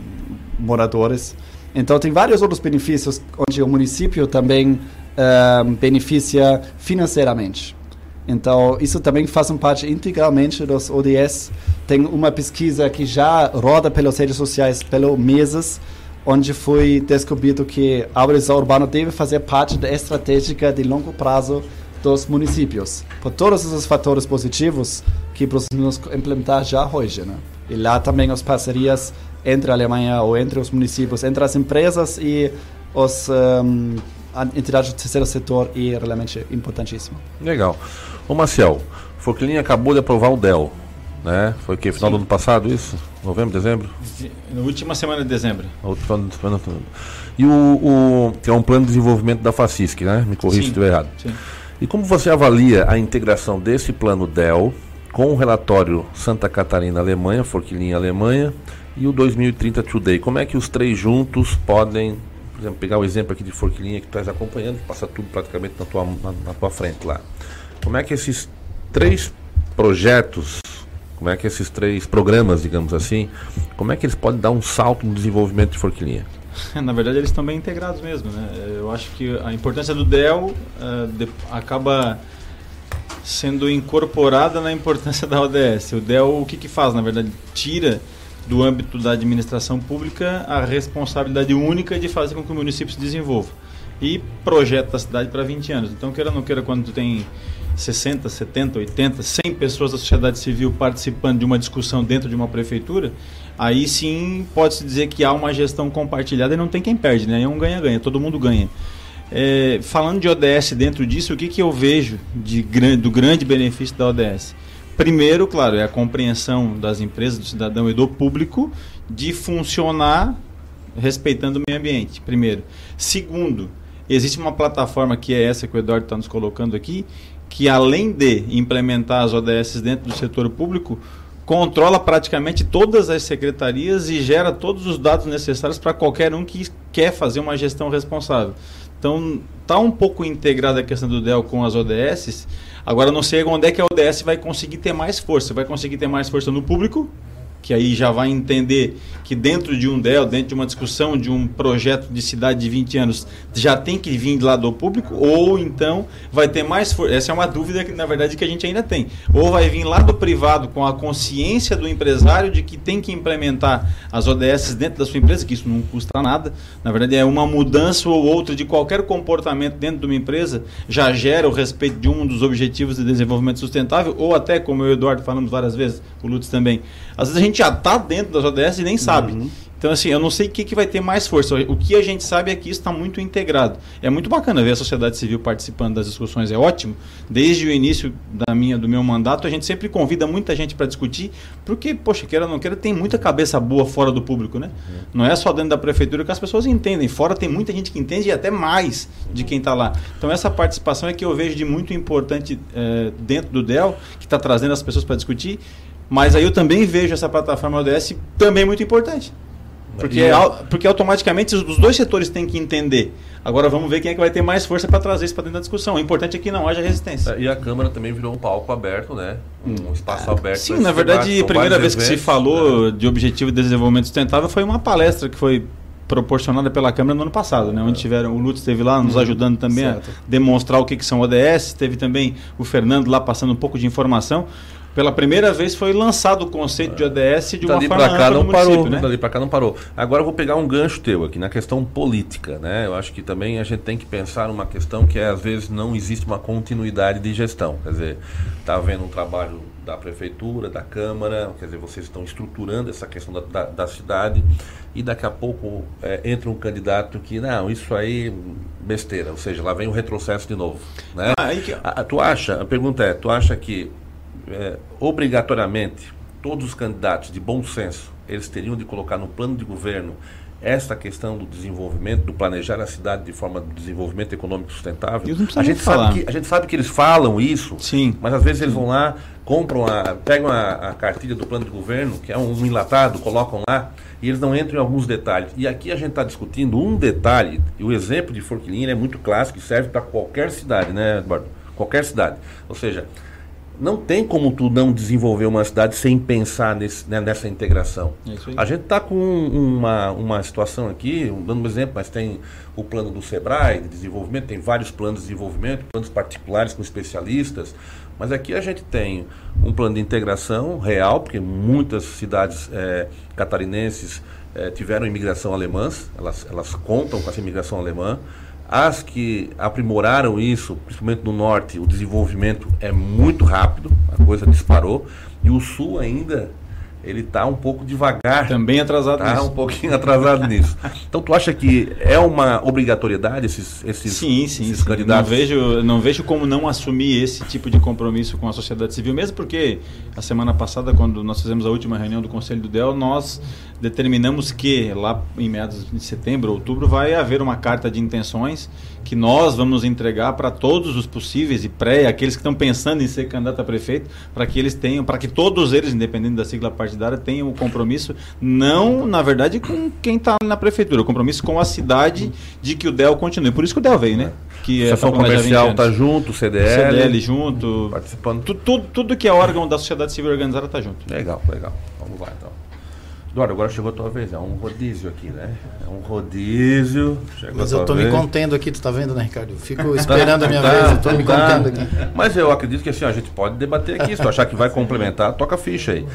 moradores. Então, tem vários outros benefícios onde o município também um, beneficia financeiramente. Então, isso também faz parte integralmente dos ODS. Tem uma pesquisa que já roda pelas redes sociais pelo meses, onde foi descoberto que a arborização urbana deve fazer parte da estratégia de longo prazo dos municípios. Por todos esses fatores positivos que precisamos implementar já hoje. Né? E lá também as parcerias entre a Alemanha ou entre os municípios, entre as empresas e os um, entidades do terceiro setor é realmente importantíssimo. Legal. Ô Marcel, Forquilinha acabou de aprovar o DEL, né? Foi que final Sim. do ano passado isso? Novembro, dezembro? Na última semana de dezembro. E o, o que é um plano de desenvolvimento da FACISC, né? Me corrija se estiver errado. Sim. E como você avalia a integração desse plano DEL com o relatório Santa Catarina Alemanha, Forquilinha Alemanha e o 2030 Today? Como é que os três juntos podem, por exemplo, pegar o exemplo aqui de Forquilinha que tu estás acompanhando, passa tudo praticamente na tua, na, na tua frente lá. Como é que esses três projetos, como é que esses três programas, digamos assim, como é que eles podem dar um salto no desenvolvimento de Forquilinha? Na verdade, eles estão bem integrados mesmo. Né? Eu acho que a importância do DEL uh, de, acaba sendo incorporada na importância da ODS. O DEL, o que, que faz? Na verdade, tira do âmbito da administração pública a responsabilidade única de fazer com que o município se desenvolva e projeta a cidade para 20 anos. Então, queira ou não queira, quando tu tem 60, 70, 80, 100 pessoas da sociedade civil participando de uma discussão dentro de uma prefeitura, aí sim pode-se dizer que há uma gestão compartilhada e não tem quem perde, né? É um ganha-ganha, todo mundo ganha. É, falando de ODS dentro disso, o que, que eu vejo de, do grande benefício da ODS? Primeiro, claro, é a compreensão das empresas, do cidadão e do público de funcionar respeitando o meio ambiente, primeiro. Segundo, existe uma plataforma que é essa que o Eduardo está nos colocando aqui, que além de implementar as ODS dentro do setor público, controla praticamente todas as secretarias e gera todos os dados necessários para qualquer um que quer fazer uma gestão responsável. Então, tá um pouco integrada a questão do DEL com as ODS. Agora, não sei onde é que a ODS vai conseguir ter mais força. Vai conseguir ter mais força no público, que aí já vai entender que dentro de um DEL, dentro de uma discussão de um projeto de cidade de 20 anos, já tem que vir lá do público, ou então vai ter mais força. Essa é uma dúvida que, na verdade, que a gente ainda tem. Ou vai vir lá do privado com a consciência do empresário de que tem que implementar as ODS dentro da sua empresa, que isso não custa nada. Na verdade, é uma mudança ou outra de qualquer comportamento dentro de uma empresa, já gera o respeito de um dos objetivos de desenvolvimento sustentável, ou até, como eu e o Eduardo falamos várias vezes, o Lutz também, às vezes a gente já está dentro das ODS e nem sabe. Uhum. Então, assim, eu não sei o que, que vai ter mais força. O que a gente sabe é que isso está muito integrado. É muito bacana ver a sociedade civil participando das discussões, é ótimo. Desde o início da minha, do meu mandato, a gente sempre convida muita gente para discutir, porque, poxa, queira ou não queira, tem muita cabeça boa fora do público, né? Não é só dentro da prefeitura que as pessoas entendem. Fora tem muita gente que entende e até mais de quem está lá. Então, essa participação é que eu vejo de muito importante eh, dentro do DEL, que está trazendo as pessoas para discutir. Mas aí eu também vejo essa plataforma ODS também muito importante. Porque, E- au- porque automaticamente os dois setores têm que entender. Agora vamos ver quem é que vai ter mais força para trazer isso para dentro da discussão. O importante é que não haja resistência. E a Câmara também virou um palco aberto, né? Um espaço aberto. Hum. Sim, na verdade, a primeira vez que se eventos, falou de Objetivo de Desenvolvimento Sustentável foi uma palestra que foi proporcionada pela Câmara no ano passado, né? Onde tiveram, o Lutz esteve lá nos Uhum. ajudando também Certo. a demonstrar o que, que são ODS, teve também o Fernando lá passando um pouco de informação. Pela primeira vez foi lançado o conceito de ODS de uma Dali forma pra cá não parou, né? dali pra cá não parou. Agora eu vou pegar um gancho teu aqui na questão política, né? Eu acho que também a gente tem que pensar numa questão que é, às vezes não existe uma continuidade de gestão. Quer dizer, está havendo um trabalho da prefeitura, da câmara, quer dizer, vocês estão estruturando essa questão da, da, da cidade e daqui a pouco é, entra um candidato que não, isso aí besteira, ou seja, lá vem o retrocesso de novo, né? Ah, aí que- A- a- tu acha? A pergunta é, tu acha que é, obrigatoriamente todos os candidatos de bom senso eles teriam de colocar no plano de governo essa questão do desenvolvimento, do planejar a cidade de forma de desenvolvimento econômico sustentável. A gente, falar. sabe que, a gente sabe que eles falam isso, Sim. mas às vezes eles vão lá, compram a, pegam a, a cartilha do plano de governo, que é um enlatado, colocam lá, e eles não entram em alguns detalhes. E aqui a gente está discutindo um detalhe, e o exemplo de Forquilinha é muito clássico e serve para qualquer cidade, né, Eduardo? Qualquer cidade. Ou seja, não tem como tu não desenvolver uma cidade sem pensar nesse, né, nessa integração. É. A gente está com um- uma, uma situação aqui, dando um exemplo, mas tem o plano do SEBRAE de desenvolvimento, tem vários planos de desenvolvimento, planos particulares com especialistas, mas aqui a gente tem um plano de integração real, porque muitas cidades eh, catarinenses eh, tiveram imigração alemãs, elas, elas contam com essa imigração alemã. As que aprimoraram isso, principalmente no norte, o desenvolvimento é muito rápido, a coisa disparou. E o sul ainda, ele está um pouco devagar. Também atrasado Tá nisso. um pouquinho atrasado nisso. Então tu acha que é uma obrigatoriedade esses, esses, Sim, sim, esses sim. candidatos? Não vejo, não vejo como não assumir esse tipo de compromisso com a sociedade civil, mesmo porque a semana passada, quando nós fizemos a última reunião do Conselho do DEL, nós determinamos que lá em meados de setembro, outubro, vai haver uma carta de intenções que nós vamos entregar para todos os possíveis e pré, aqueles que estão pensando em ser candidato a prefeito, para que eles tenham, para que todos eles, independente da sigla partidária, tenham o compromisso, não, na verdade, com quem está na prefeitura, o compromisso com a cidade de que o DEL continue. Por isso que o DEL veio, né? Que pra planejar comercial 20 está junto, o CDL. CDL junto. Participando. Tu- Tudo, tudo que é órgão da sociedade civil organizada está junto. Legal, legal. Vamos lá então. Eduardo, agora chegou a tua vez. É um rodízio aqui, né? É um rodízio. Chegou Mas eu tô me contendo aqui, tu tá vendo, né, Ricardo? Eu fico esperando a minha Tá, vez, eu tô me tá. contendo aqui. Mas eu acredito que assim, a gente pode debater aqui. Se tu achar que vai complementar, toca a ficha aí.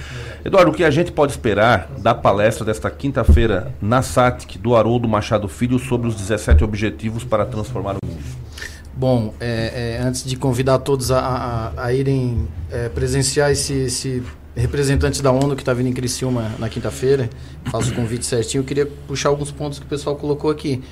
Eduardo, o que a gente pode esperar da palestra desta quinta-feira na SATIC do Haroldo Machado Filho sobre os 17 objetivos para transformar o mundo? Bom, é, é, antes de convidar todos a, a- a irem é, presenciar esse, esse representante da ONU que está vindo em Criciúma na quinta-feira, faço o convite certinho, eu queria puxar alguns pontos que o pessoal colocou aqui.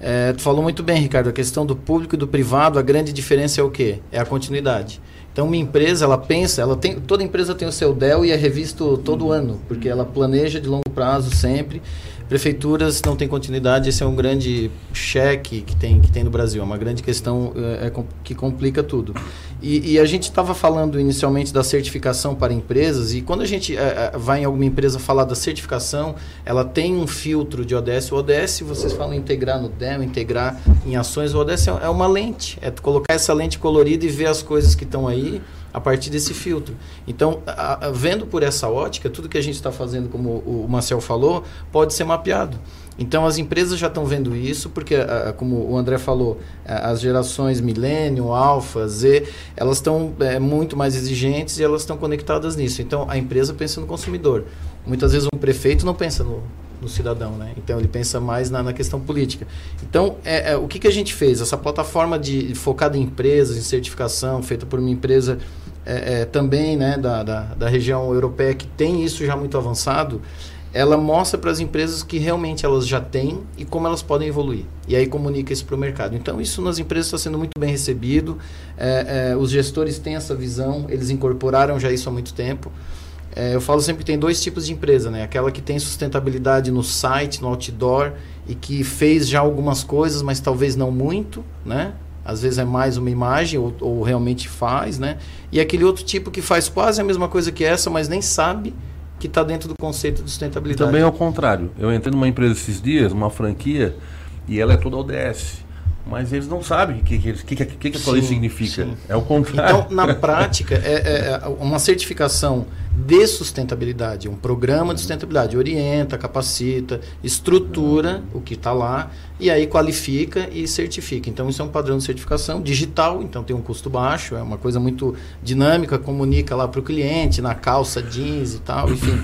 É, tu falou muito bem, Ricardo, a questão do público e do privado, a grande diferença é o quê? É a continuidade. Então, uma empresa, ela pensa, ela tem, toda empresa tem o seu DEL e é revisto todo ano, porque ela planeja de longo prazo sempre, Prefeituras não têm continuidade, esse é um grande cheque que tem, que tem no Brasil, é uma grande questão é, é, que complica tudo. E, e a gente estava falando inicialmente da certificação para empresas, e quando a gente é, é, vai em alguma empresa falar da certificação, ela tem um filtro de ODS. O ODS, vocês falam integrar no demo, integrar em ações, o ODS é, é uma lente, é colocar essa lente colorida e ver as coisas que estão aí a partir desse filtro. Então, a, a, vendo por essa ótica, tudo que a gente está fazendo, como o, o Marcel falou, pode ser mapeado. Então, as empresas já estão vendo isso, porque, como o André falou, as gerações milênio, alfa, Z, elas estão é, muito mais exigentes e elas estão conectadas nisso. Então, a empresa pensa no consumidor. Muitas vezes um prefeito não pensa no, no cidadão, né? Então ele pensa mais na, na questão política. Então, é, é, o que, que a gente fez? Essa plataforma de focada em empresas, em certificação, feita por uma empresa é, é, também né, da, da, da, região europeia que tem isso já muito avançado, ela mostra para as empresas que realmente elas já têm e como elas podem evoluir. E aí comunica isso para o mercado. Então, isso nas empresas está sendo muito bem recebido. É, é, os gestores têm essa visão, eles incorporaram já isso há muito tempo. É, eu falo sempre que tem dois tipos de empresa, né? Aquela que tem sustentabilidade no site, no outdoor e que fez já algumas coisas, mas talvez não muito, né? Às vezes é mais uma imagem ou, ou realmente faz, né? E aquele outro tipo que faz quase a mesma coisa que essa, mas nem sabe que está dentro do conceito de sustentabilidade. Também é o contrário. Eu entrei numa empresa esses dias, uma franquia, e ela é toda ODS mas eles não sabem o que, que, que, que, que aquilo sim, significa. Sim. É o contrário. Então, na prática, é, é, é, uma certificação de sustentabilidade, um programa de sustentabilidade, orienta, capacita, estrutura o que está lá e aí qualifica e certifica. Então, isso é um padrão de certificação digital, então tem um custo baixo, é uma coisa muito dinâmica, comunica lá para o cliente, na calça, jeans e tal, enfim.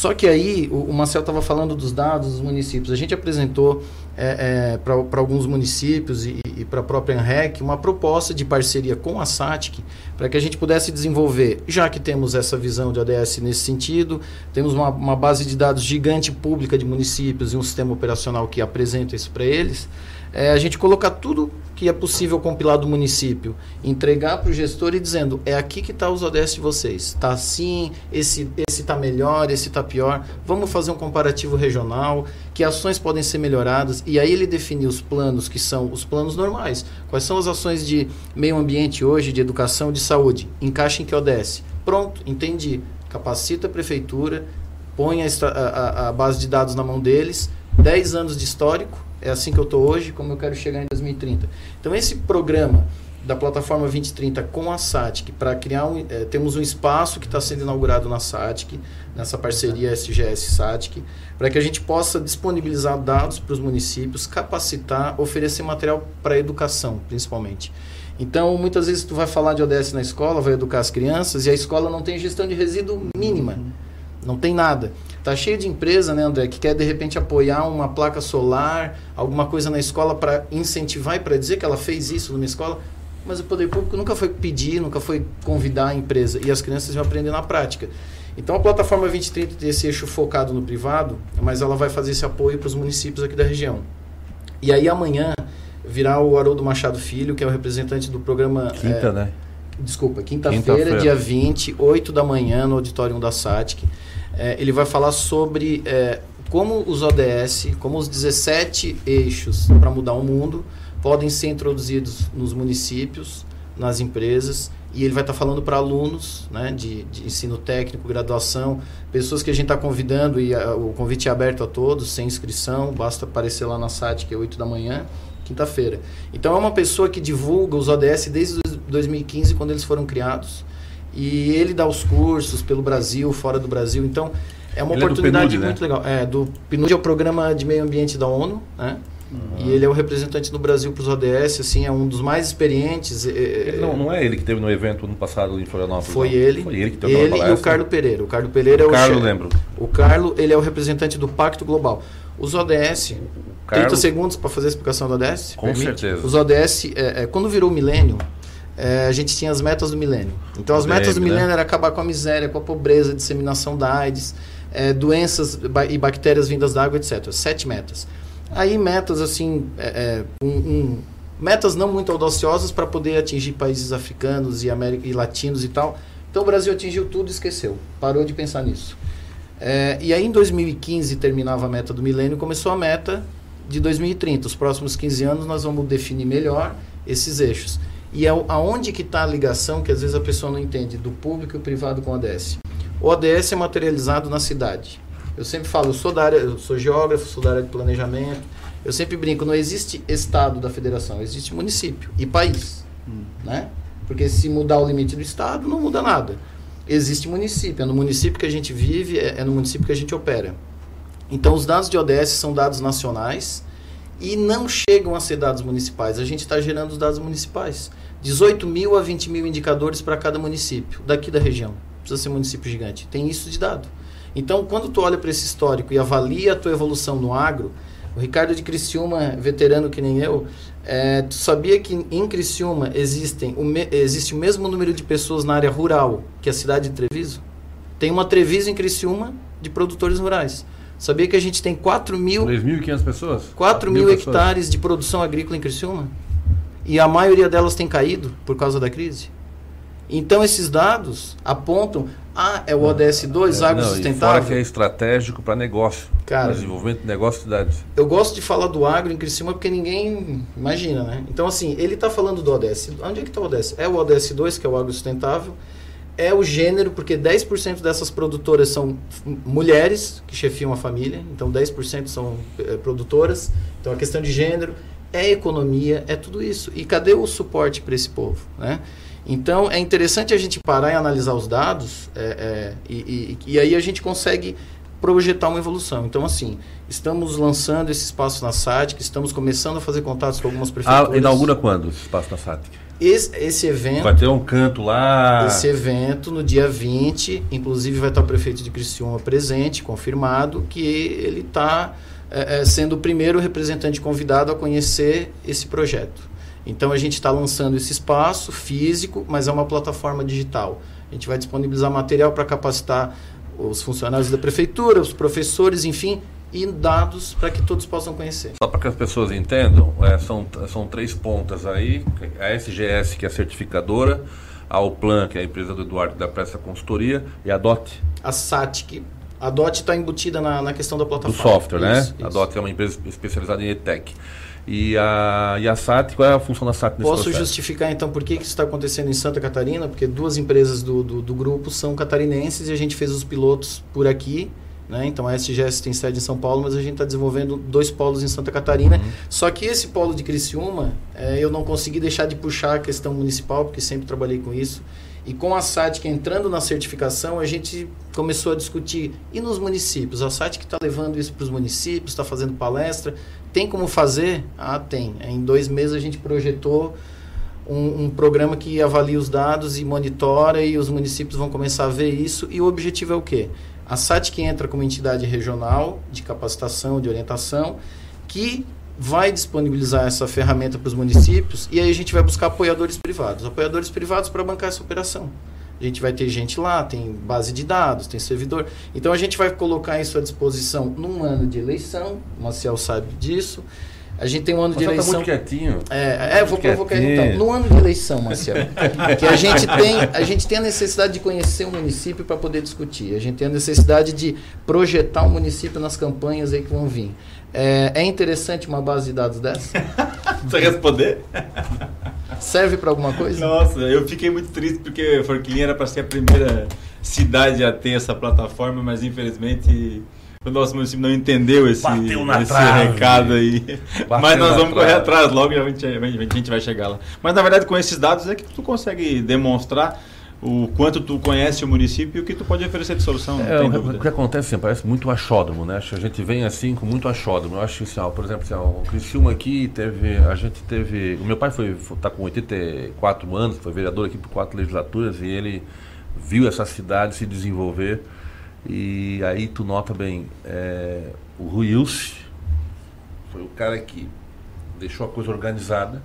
Só que aí, o, o Marcel estava falando dos dados dos municípios. A gente apresentou é, é, para alguns municípios e, e para a própria ANREC uma proposta de parceria com a SATIC para que a gente pudesse desenvolver, já que temos essa visão de ODS nesse sentido, temos uma, uma base de dados gigante pública de municípios e um sistema operacional que apresenta isso para eles, é, a gente colocar tudo que é possível compilar do município, entregar para o gestor e dizendo, é aqui que está os ODS de vocês. Está assim, esse está melhor, esse está pior. Vamos fazer um comparativo regional, que ações podem ser melhoradas. E aí ele definir os planos que são os planos normais. Quais são as ações de meio ambiente hoje, de educação, de saúde? Encaixa em que ODS. Pronto, entendi. Capacita a prefeitura, põe a, a, a base de dados na mão deles, 10 anos de histórico, é assim que eu estou hoje, como eu quero chegar em 2030. Então, esse programa da plataforma 2030 com a SATIC, para criar um. É, temos um espaço que está sendo inaugurado na SATIC, nessa parceria SGS-SATIC, para que a gente possa disponibilizar dados para os municípios, capacitar, oferecer material para a educação, principalmente. Então, muitas vezes tu vai falar de ODS na escola, vai educar as crianças, e a escola não tem gestão de resíduo mínima. Não tem nada. Tá cheio de empresa, né, André, que quer de repente apoiar uma placa solar, alguma coisa na escola para incentivar e para dizer que ela fez isso numa escola, mas o poder público nunca foi pedir, nunca foi convidar a empresa e as crianças vão aprender na prática. Então a plataforma 2030 tem esse eixo focado no privado, mas ela vai fazer esse apoio para os municípios aqui da região. E aí amanhã virá o Haroldo Machado Filho, que é o representante do programa. Quinta, é, né? Desculpa, quinta-feira, quinta dia 20, 8 da manhã, no auditório da SATIC é, ele vai falar sobre é, como os ODS, como os 17 eixos para mudar o mundo podem ser introduzidos nos municípios, nas empresas, e ele vai estar tá falando para alunos né, de, de, ensino técnico, graduação, pessoas que a gente está convidando, e a, o convite é aberto a todos, sem inscrição, basta aparecer lá na site, que é 8 da manhã, quinta-feira. Então é uma pessoa que divulga os ODS desde 2015, quando eles foram criados, e ele dá os cursos pelo Brasil, fora do Brasil. Então, é uma ele oportunidade é PNUD, muito né? legal. É, do PNUD é o Programa de Meio Ambiente da ONU, né? Uhum. E ele é o representante do Brasil para os ODS, assim, é um dos mais experientes. Ele não, não é ele que teve no evento no passado em Florianópolis? Foi não. ele. Foi ele que teve Ele e o Carlo Pereira. O Carlo Pereira o é o Carlo, lembro. O Carlo, ele é o representante do Pacto Global. Os ODS, Carlo... 30 segundos para fazer a explicação do ODS? Com permite? certeza. Os ODS, é, é, quando virou o milênio, é, a gente tinha as metas do milênio. Então, as metas do né? milênio né? era acabar com a miséria, com a pobreza, disseminação da AIDS, é, doenças e bactérias vindas da água, etc. Sete metas. Aí, metas assim, é, é um, um, metas não muito audaciosas para poder atingir países africanos e, América, e latinos e tal. Então, o Brasil atingiu tudo e esqueceu. Parou de pensar nisso. É, e aí em 2015 terminava a meta do milênio, começou a meta de 2030. Os próximos 15 anos nós vamos definir melhor esses eixos. E é aonde que está a ligação que às vezes a pessoa não entende do público e o privado com o ODS. O ODS é materializado na cidade. Eu sempre falo, eu sou da área, eu sou geógrafo, sou da área de planejamento. Eu sempre brinco, não existe estado da federação, existe município e país, né? Porque se mudar o limite do estado, não muda nada. Existe município, é no município que a gente vive, é, é no município que a gente opera. Então, os dados de ODS são dados nacionais e não chegam a ser dados municipais. A gente está gerando os dados municipais. 18 mil a 20 mil indicadores para cada município daqui da região. Precisa ser município gigante. Tem isso de dado. Então, quando tu olha para esse histórico e avalia a tua evolução no agro, o Ricardo de Criciúma, veterano que nem eu, é, tu sabia que em Criciúma existem, o me- existe o mesmo número de pessoas na área rural que a cidade de Treviso? Tem uma Treviso em Criciúma de produtores rurais. Sabia que a gente tem 4 mil 3.500 pessoas? 4 mil pessoas. hectares de produção agrícola em Criciúma? E a maioria delas tem caído por causa da crise? Então esses dados apontam, ah, é o ODS 2, É, agro não, e fora sustentável. que é estratégico para negócio. Cara, pra desenvolvimento de negócio de cidades. Eu gosto de falar do agro em Criciúma porque ninguém imagina, né? Então, assim, ele está falando do ODS. Onde é que está o ODS? É o ODS 2, que é o agro sustentável. É o gênero, porque 10% dessas produtoras são mulheres que chefiam a família. Então, 10% são eh, produtoras. Então, a questão de gênero é economia, é tudo isso. E cadê o suporte para esse povo, né? Então, é interessante a gente parar e analisar os dados é, é, e, e- e aí a gente consegue projetar uma evolução. Então, assim, estamos lançando esse espaço na SATIC, estamos começando a fazer contatos com algumas prefeituras. Ah, inaugura quando esse espaço na SATIC? Esse, esse evento... Vai ter um canto lá. Esse evento, no dia 20, inclusive vai estar o prefeito de Criciúma presente, confirmado, que ele está sendo o primeiro representante convidado a conhecer esse projeto. Então a gente está lançando esse espaço físico, mas é uma plataforma digital. A gente vai disponibilizar material para capacitar os funcionários da prefeitura, os professores, enfim, e dados para que todos possam conhecer. Só para que as pessoas entendam, é, são, são três pontas aí: a SGS, que é a certificadora, a Oplan, que é a empresa do Eduardo da Presta Consultoria, e a DOT, A SATIC, a DOT está embutida na, na questão da do plataforma. software, né? Isso, A. DOT é uma empresa especializada em ETEC. E a, e a SAT, qual é a função da SAT nesse Posso processo? justificar então por que que isso está acontecendo em Santa Catarina? Porque duas empresas do, do, do grupo são catarinenses e a gente fez os pilotos por aqui. Né? Então a SGS tem sede em São Paulo, mas a gente está desenvolvendo dois polos em Santa Catarina. Uhum. Só que esse polo de Criciúma, eh, eu não consegui deixar de puxar a questão municipal, porque sempre trabalhei com isso. E com a SATIC entrando na certificação, a gente começou a discutir. E nos municípios? A SATIC está levando isso para os municípios, está fazendo palestra. Tem como fazer? Ah, tem. Em dois meses a gente projetou um, um programa que avalia os dados e monitora e os municípios vão começar a ver isso. E o objetivo é o quê? A SATIC entra como entidade regional de capacitação, de orientação, que vai disponibilizar essa ferramenta para os municípios e aí a gente vai buscar apoiadores privados. Apoiadores privados para bancar essa operação. A gente vai ter gente lá, tem base de dados, tem servidor. Então a gente vai colocar isso à disposição num ano de eleição, o Maciel sabe disso. A gente tem um ano de tá eleição. muito quietinho. É, é eu vou provocar ele então. No ano de eleição, Marcelo, que a gente tem, a gente tem a necessidade de conhecer o município para poder discutir. A gente tem a necessidade de projetar o município nas campanhas aí que vão vir. É, é interessante uma base de dados dessa? Você responder? Serve para alguma coisa? Nossa, eu fiquei muito triste porque Forquilinha era para ser a primeira cidade a ter essa plataforma, mas infelizmente o nosso município não entendeu esse, Bateu na esse trave. recado aí. Bateu mas nós vamos correr atrás logo e a gente, a gente vai chegar lá. Mas na verdade com esses dados é que tu consegue demonstrar o quanto tu conhece o município e o que tu pode oferecer de solução, É, o, que acontece assim, parece muito achódromo, né? A gente vem assim com muito achódromo. Eu acho que, assim, ó, por exemplo, assim, ó, o Criciúma aqui teve. A gente teve. O meu pai foi, foi tá com 84 anos, foi vereador aqui por quatro legislaturas e ele viu essa cidade se desenvolver. E aí tu nota bem, é, o Rui Ilse foi o cara que deixou a coisa organizada.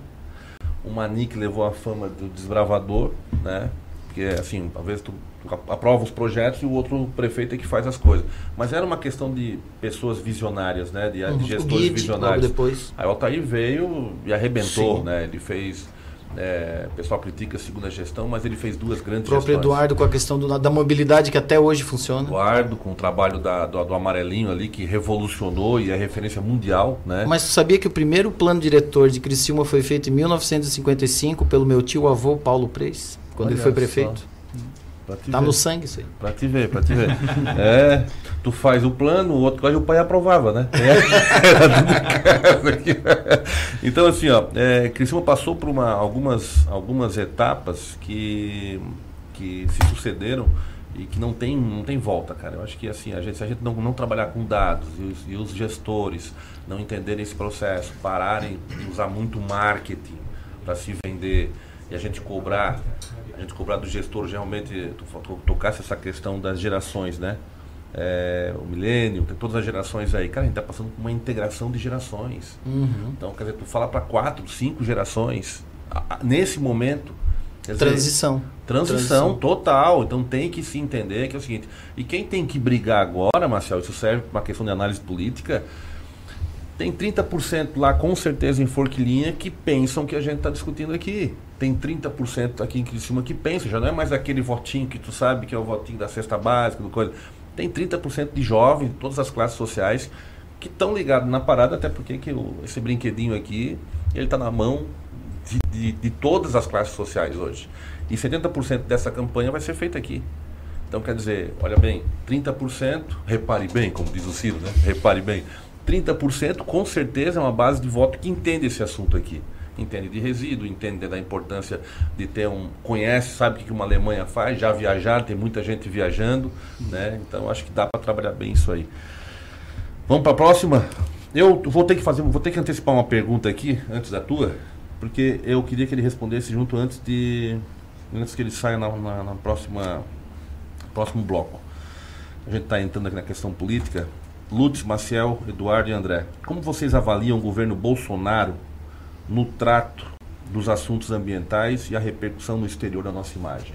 O Mani que levou a fama do desbravador, né? Porque assim, às vezes tu, tu aprova os projetos e o outro prefeito é que faz as coisas. Mas era uma questão de pessoas visionárias, né? De, Uhum. de O gestores Guide, visionários. depois. Aí o Altair veio e arrebentou, Sim. né? Ele fez É, o pessoal critica a segunda gestão, mas ele fez duas grandes O próprio gestões. Eduardo com a questão do- da mobilidade que até hoje funciona. Eduardo, com o trabalho da- do, do amarelinho ali, que revolucionou e é referência mundial, né? Mas tu sabia que o primeiro plano diretor de Criciúma foi feito em 1955 pelo meu tio avô Paulo Preis, quando ele Olha foi só. prefeito? Te Tá ver. no sangue isso aí. Pra te ver, pra te ver. é, tu faz o plano, o outro coisa o pai aprovava, né? É. Então, assim, ó, é, Criciúma passou por uma, algumas, algumas etapas que, que se sucederam e que não tem, não tem volta, cara. Eu acho que, assim, a gente, se a gente não, não trabalhar com dados e os, e os gestores não entenderem esse processo, pararem de usar muito marketing para se vender e a gente cobrar a gente cobrar do gestor geralmente tu, tu tocasse essa questão das gerações né É, o milênio tem todas as gerações aí cara a gente está passando por uma integração de gerações Uhum. então quer dizer tu fala para quatro cinco gerações nesse momento dizer, Transição. transição Transição. total então tem que se entender que é o seguinte e quem tem que brigar agora Marcelo isso serve para uma questão de análise política tem 30% lá, com certeza, em Forquilinha, que pensam que a gente está discutindo aqui. Tem 30% aqui em Criciúma que pensam, já não é mais aquele votinho que tu sabe que é o votinho da cesta básica, do coisa. Tem 30% de jovens, de todas as classes sociais, que estão ligados na parada, até porque que o- esse brinquedinho aqui, ele está na mão de, de- de todas as classes sociais hoje. E 70% dessa campanha vai ser feita aqui. Então, quer dizer, olha bem, 30%, repare bem, como diz o Ciro, né? Repare bem. 30% com certeza é uma base de voto que entende esse assunto aqui. Entende de resíduo, entende da importância de ter um. conhece, sabe o que uma Alemanha faz, já viajaram, tem muita gente viajando, né? Então acho que dá para trabalhar bem isso aí. Vamos para a próxima? Eu vou ter que fazer, vou ter que antecipar uma pergunta aqui antes da tua, porque eu queria que ele respondesse junto antes de antes que ele saia na, na, na próxima próximo bloco. A gente está entrando aqui na questão política. Lutz, Maciel, Eduardo e André. Como vocês avaliam o governo Bolsonaro no trato dos assuntos ambientais e a repercussão no exterior da nossa imagem?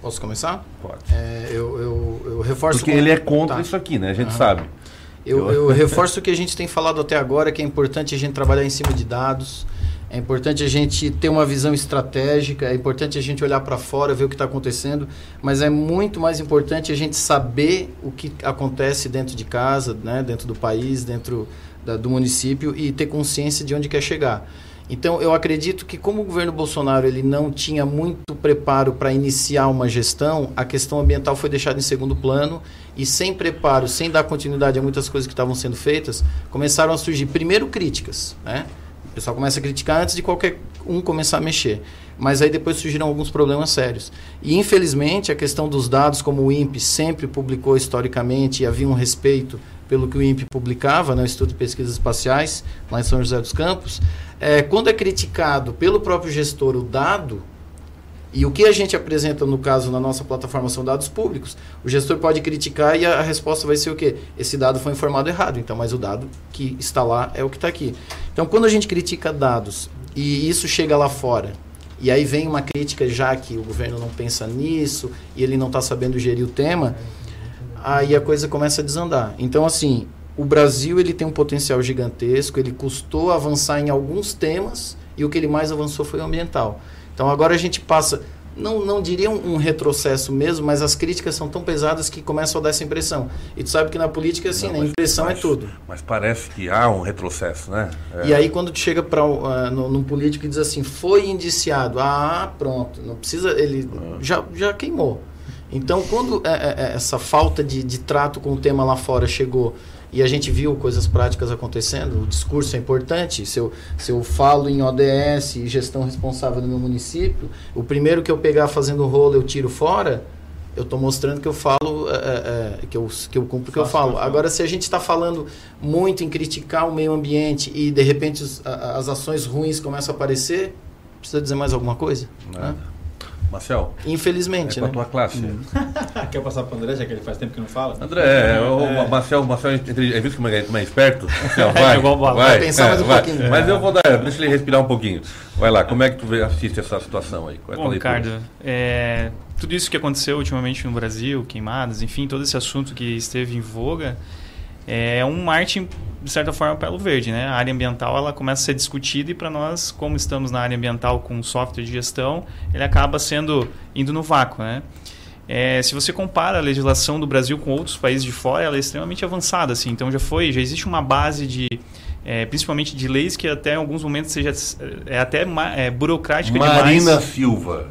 Posso começar? Pode. É, eu, eu, eu reforço. Porque com- ele é contra Tá. isso aqui, né? A gente Aham. sabe. Eu, eu reforço o que a gente tem falado até agora, que é importante a gente trabalhar em cima de dados, é importante a gente ter uma visão estratégica, é importante a gente olhar para fora, ver o que está acontecendo, mas é muito mais importante a gente saber o que acontece dentro de casa, né, dentro do país, dentro da- do município e ter consciência de onde quer chegar. Então, eu acredito que como o governo Bolsonaro ele não tinha muito preparo para iniciar uma gestão, a questão ambiental foi deixada em segundo plano e sem preparo, sem dar continuidade a muitas coisas que estavam sendo feitas, começaram a surgir primeiro críticas, né? O pessoal começa a criticar antes de qualquer um começar a mexer. Mas aí depois surgiram alguns problemas sérios. E infelizmente a questão dos dados, como o INPE sempre publicou historicamente e havia um respeito pelo que o INPE publicava, né, o Instituto de Pesquisas Espaciais, lá em São José dos Campos, é, quando é criticado pelo próprio gestor o dado, e o que a gente apresenta, no caso, na nossa plataforma são dados públicos, o gestor pode criticar e a, resposta vai ser o quê? Esse dado foi informado errado, então, mas o dado que está lá é o que está aqui. Então, quando a gente critica dados e isso chega lá fora, e aí vem uma crítica já que o governo não pensa nisso e ele não está sabendo gerir o tema, aí a coisa começa a desandar. Então, assim, o Brasil ele tem um potencial gigantesco, ele custou avançar em alguns temas e o que ele mais avançou foi o ambiental. Então, agora a gente passa, não, não diria um, um retrocesso mesmo, mas as críticas são tão pesadas que começam a dar essa impressão. E tu sabe que na política, assim, Não, né, mas- impressão mas- é tudo. Mas parece que há um retrocesso, né? É. E aí quando tu chega para uh, num político e diz assim, foi indiciado, ah, pronto, não precisa, ele já, já queimou. Então quando é, é, é, essa falta de, de trato com o tema lá fora chegou e a gente viu coisas práticas acontecendo, o discurso é importante, se eu, se eu falo em ODS e gestão responsável no meu município, o primeiro que eu pegar fazendo rolo eu tiro fora, eu estou mostrando que eu falo, é, é, é, que, eu, que eu cumpro o que eu falo. Agora, se a gente está falando muito em criticar o meio ambiente e de repente os- a- as ações ruins começam a aparecer, precisa dizer mais alguma coisa? Nada. Né? Marcel, Infelizmente, é com a né? tua classe. Quer passar para o André, já que ele faz tempo que não fala? André, é, o Marcel, o Marcel, é visto como é, como é esperto? Marcel, vai, Igual bola. vai, Vai pensar mais um vai. pouquinho. Mas eu vou dar, deixa ele respirar um pouquinho. Vai lá, como é que tu assiste essa situação aí? Qual é Bom? Ricardo, é, tudo isso que aconteceu ultimamente no Brasil, queimadas, enfim, todo esse assunto que esteve em voga, é um marketing de certa forma para o verde, né? A área ambiental ela começa a ser discutida e para nós, como estamos na área ambiental com software de gestão, ele acaba sendo indo no vácuo, né? É, se você compara a legislação do Brasil com outros países de fora, ela é extremamente avançada, assim. Então já foi, já existe uma base de é, principalmente de leis que até em alguns momentos seja é até é, burocrática Marina demais. Silva.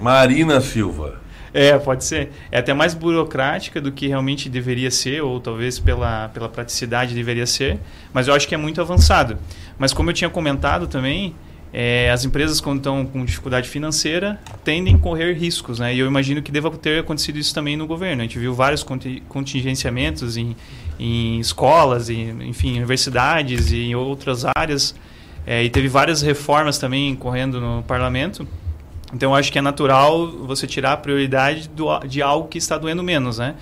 Marina Silva. É, pode ser. É até mais burocrática do que realmente deveria ser, ou talvez pela, pela praticidade deveria ser, mas eu acho que é muito avançado. Mas como eu tinha comentado também, é, as empresas quando estão com dificuldade financeira tendem a correr riscos, né? E eu imagino que deva ter acontecido isso também no governo. A gente viu vários contingenciamentos em, em escolas, em, enfim, universidades e em outras áreas. É, e teve várias reformas também correndo no parlamento. Então, eu acho que é natural você tirar a prioridade do, de algo que está doendo menos, né?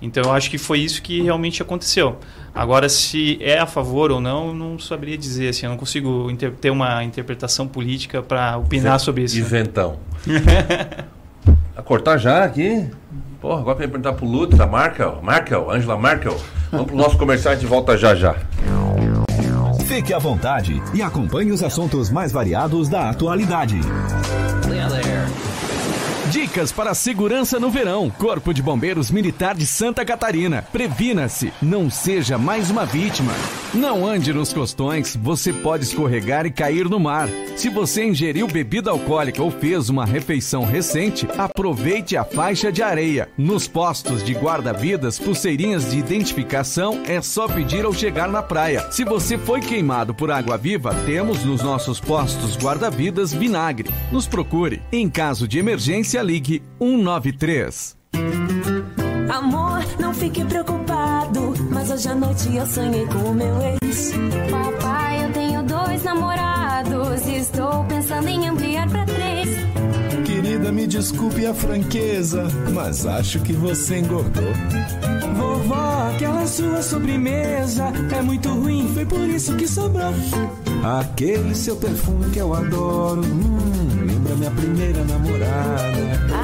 Então, eu acho que foi isso que realmente aconteceu. Agora, se é a favor ou não, não saberia dizer. Assim, eu não consigo ter uma interpretação política para opinar sobre isso. Isentão. a cortar já aqui? Porra, agora para perguntar pro Lutz, a Markel, Markel, Angela Markel. Vamos pro nosso comercial e a gente volta já já. Fique à vontade e acompanhe os assuntos mais variados da atualidade. Dicas para a segurança no verão. Corpo de Bombeiros Militar de Santa Catarina. Previna-se, não seja mais uma vítima. Não ande nos costões, você pode escorregar e cair no mar. Se você ingeriu bebida alcoólica ou fez uma refeição recente, aproveite a faixa de areia. Nos postos de guarda-vidas, pulseirinhas de identificação é só pedir ao chegar na praia. Se você foi queimado por água viva, temos nos nossos postos guarda-vidas vinagre. Nos procure. Em caso de emergência, ligue 193. Amor, não fique preocupado, mas hoje à noite eu sonhei com o meu ex. Papai, eu tenho dois namorados e estou pensando em ampliar pra três. Querida, me desculpe a franqueza, mas acho que você engordou. Vovó, aquela sua sobremesa é muito ruim, foi por isso que sobrou. Aquele seu perfume que eu adoro, hum, lembra minha primeira namorada.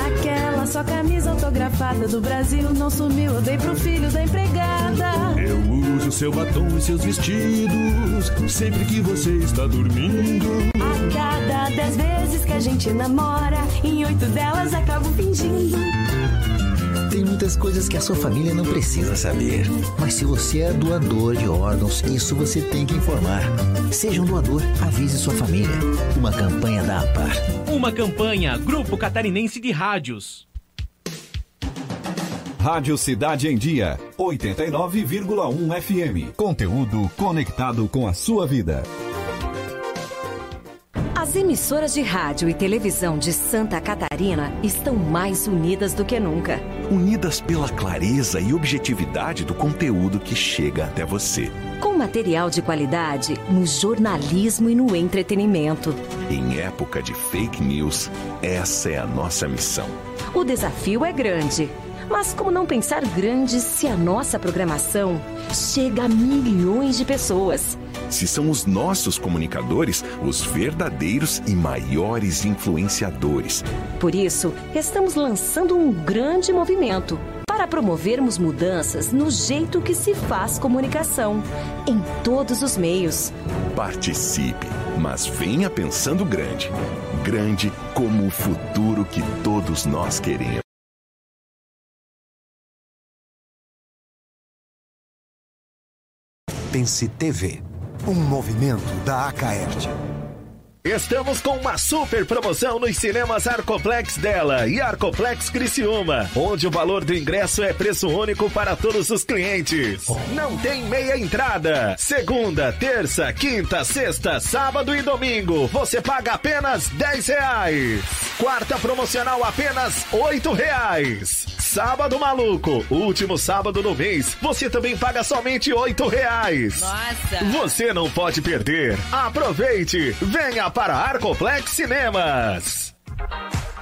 Aquela sua camisa autografada do Brasil não sumiu, eu dei pro filho da empregada. Eu uso seu batom e seus vestidos sempre que você está dormindo. A cada dez vezes que a gente namora, em oito delas acabo fingindo. Tem muitas coisas que a sua família não precisa saber. Mas se você é doador de órgãos, isso você tem que informar. Seja um doador, avise sua família. Uma campanha da APAR. Uma campanha Grupo Catarinense de Rádios. Rádio Cidade em Dia, 89,1 FM. Conteúdo conectado com a sua vida. As emissoras de rádio e televisão de Santa Catarina estão mais unidas do que nunca. Unidas pela clareza e objetividade do conteúdo que chega até você. Com material de qualidade no jornalismo e no entretenimento. Em época de fake news, essa é a nossa missão. O desafio é grande. Mas como não pensar grande se a nossa programação chega a milhões de pessoas? Se são os nossos comunicadores os verdadeiros e maiores influenciadores. Por isso, estamos lançando um grande movimento para promovermos mudanças no jeito que se faz comunicação, em todos os meios. Participe, mas venha pensando grande. Grande como o futuro que todos nós queremos. Pense TV, um movimento da Acaerte. Estamos com uma super promoção nos cinemas Arcoplex dela e Arcoplex Criciúma, onde o valor do ingresso é preço único para todos os clientes. Não tem meia entrada. Segunda, terça, quinta, sexta, sábado e domingo, você paga apenas 10 reais. Quarta promocional apenas 8 reais. Sábado maluco, último sábado do mês, você também paga somente 8 reais. Nossa! Você não pode perder. Aproveite! Venha para Arcoplex Cinemas.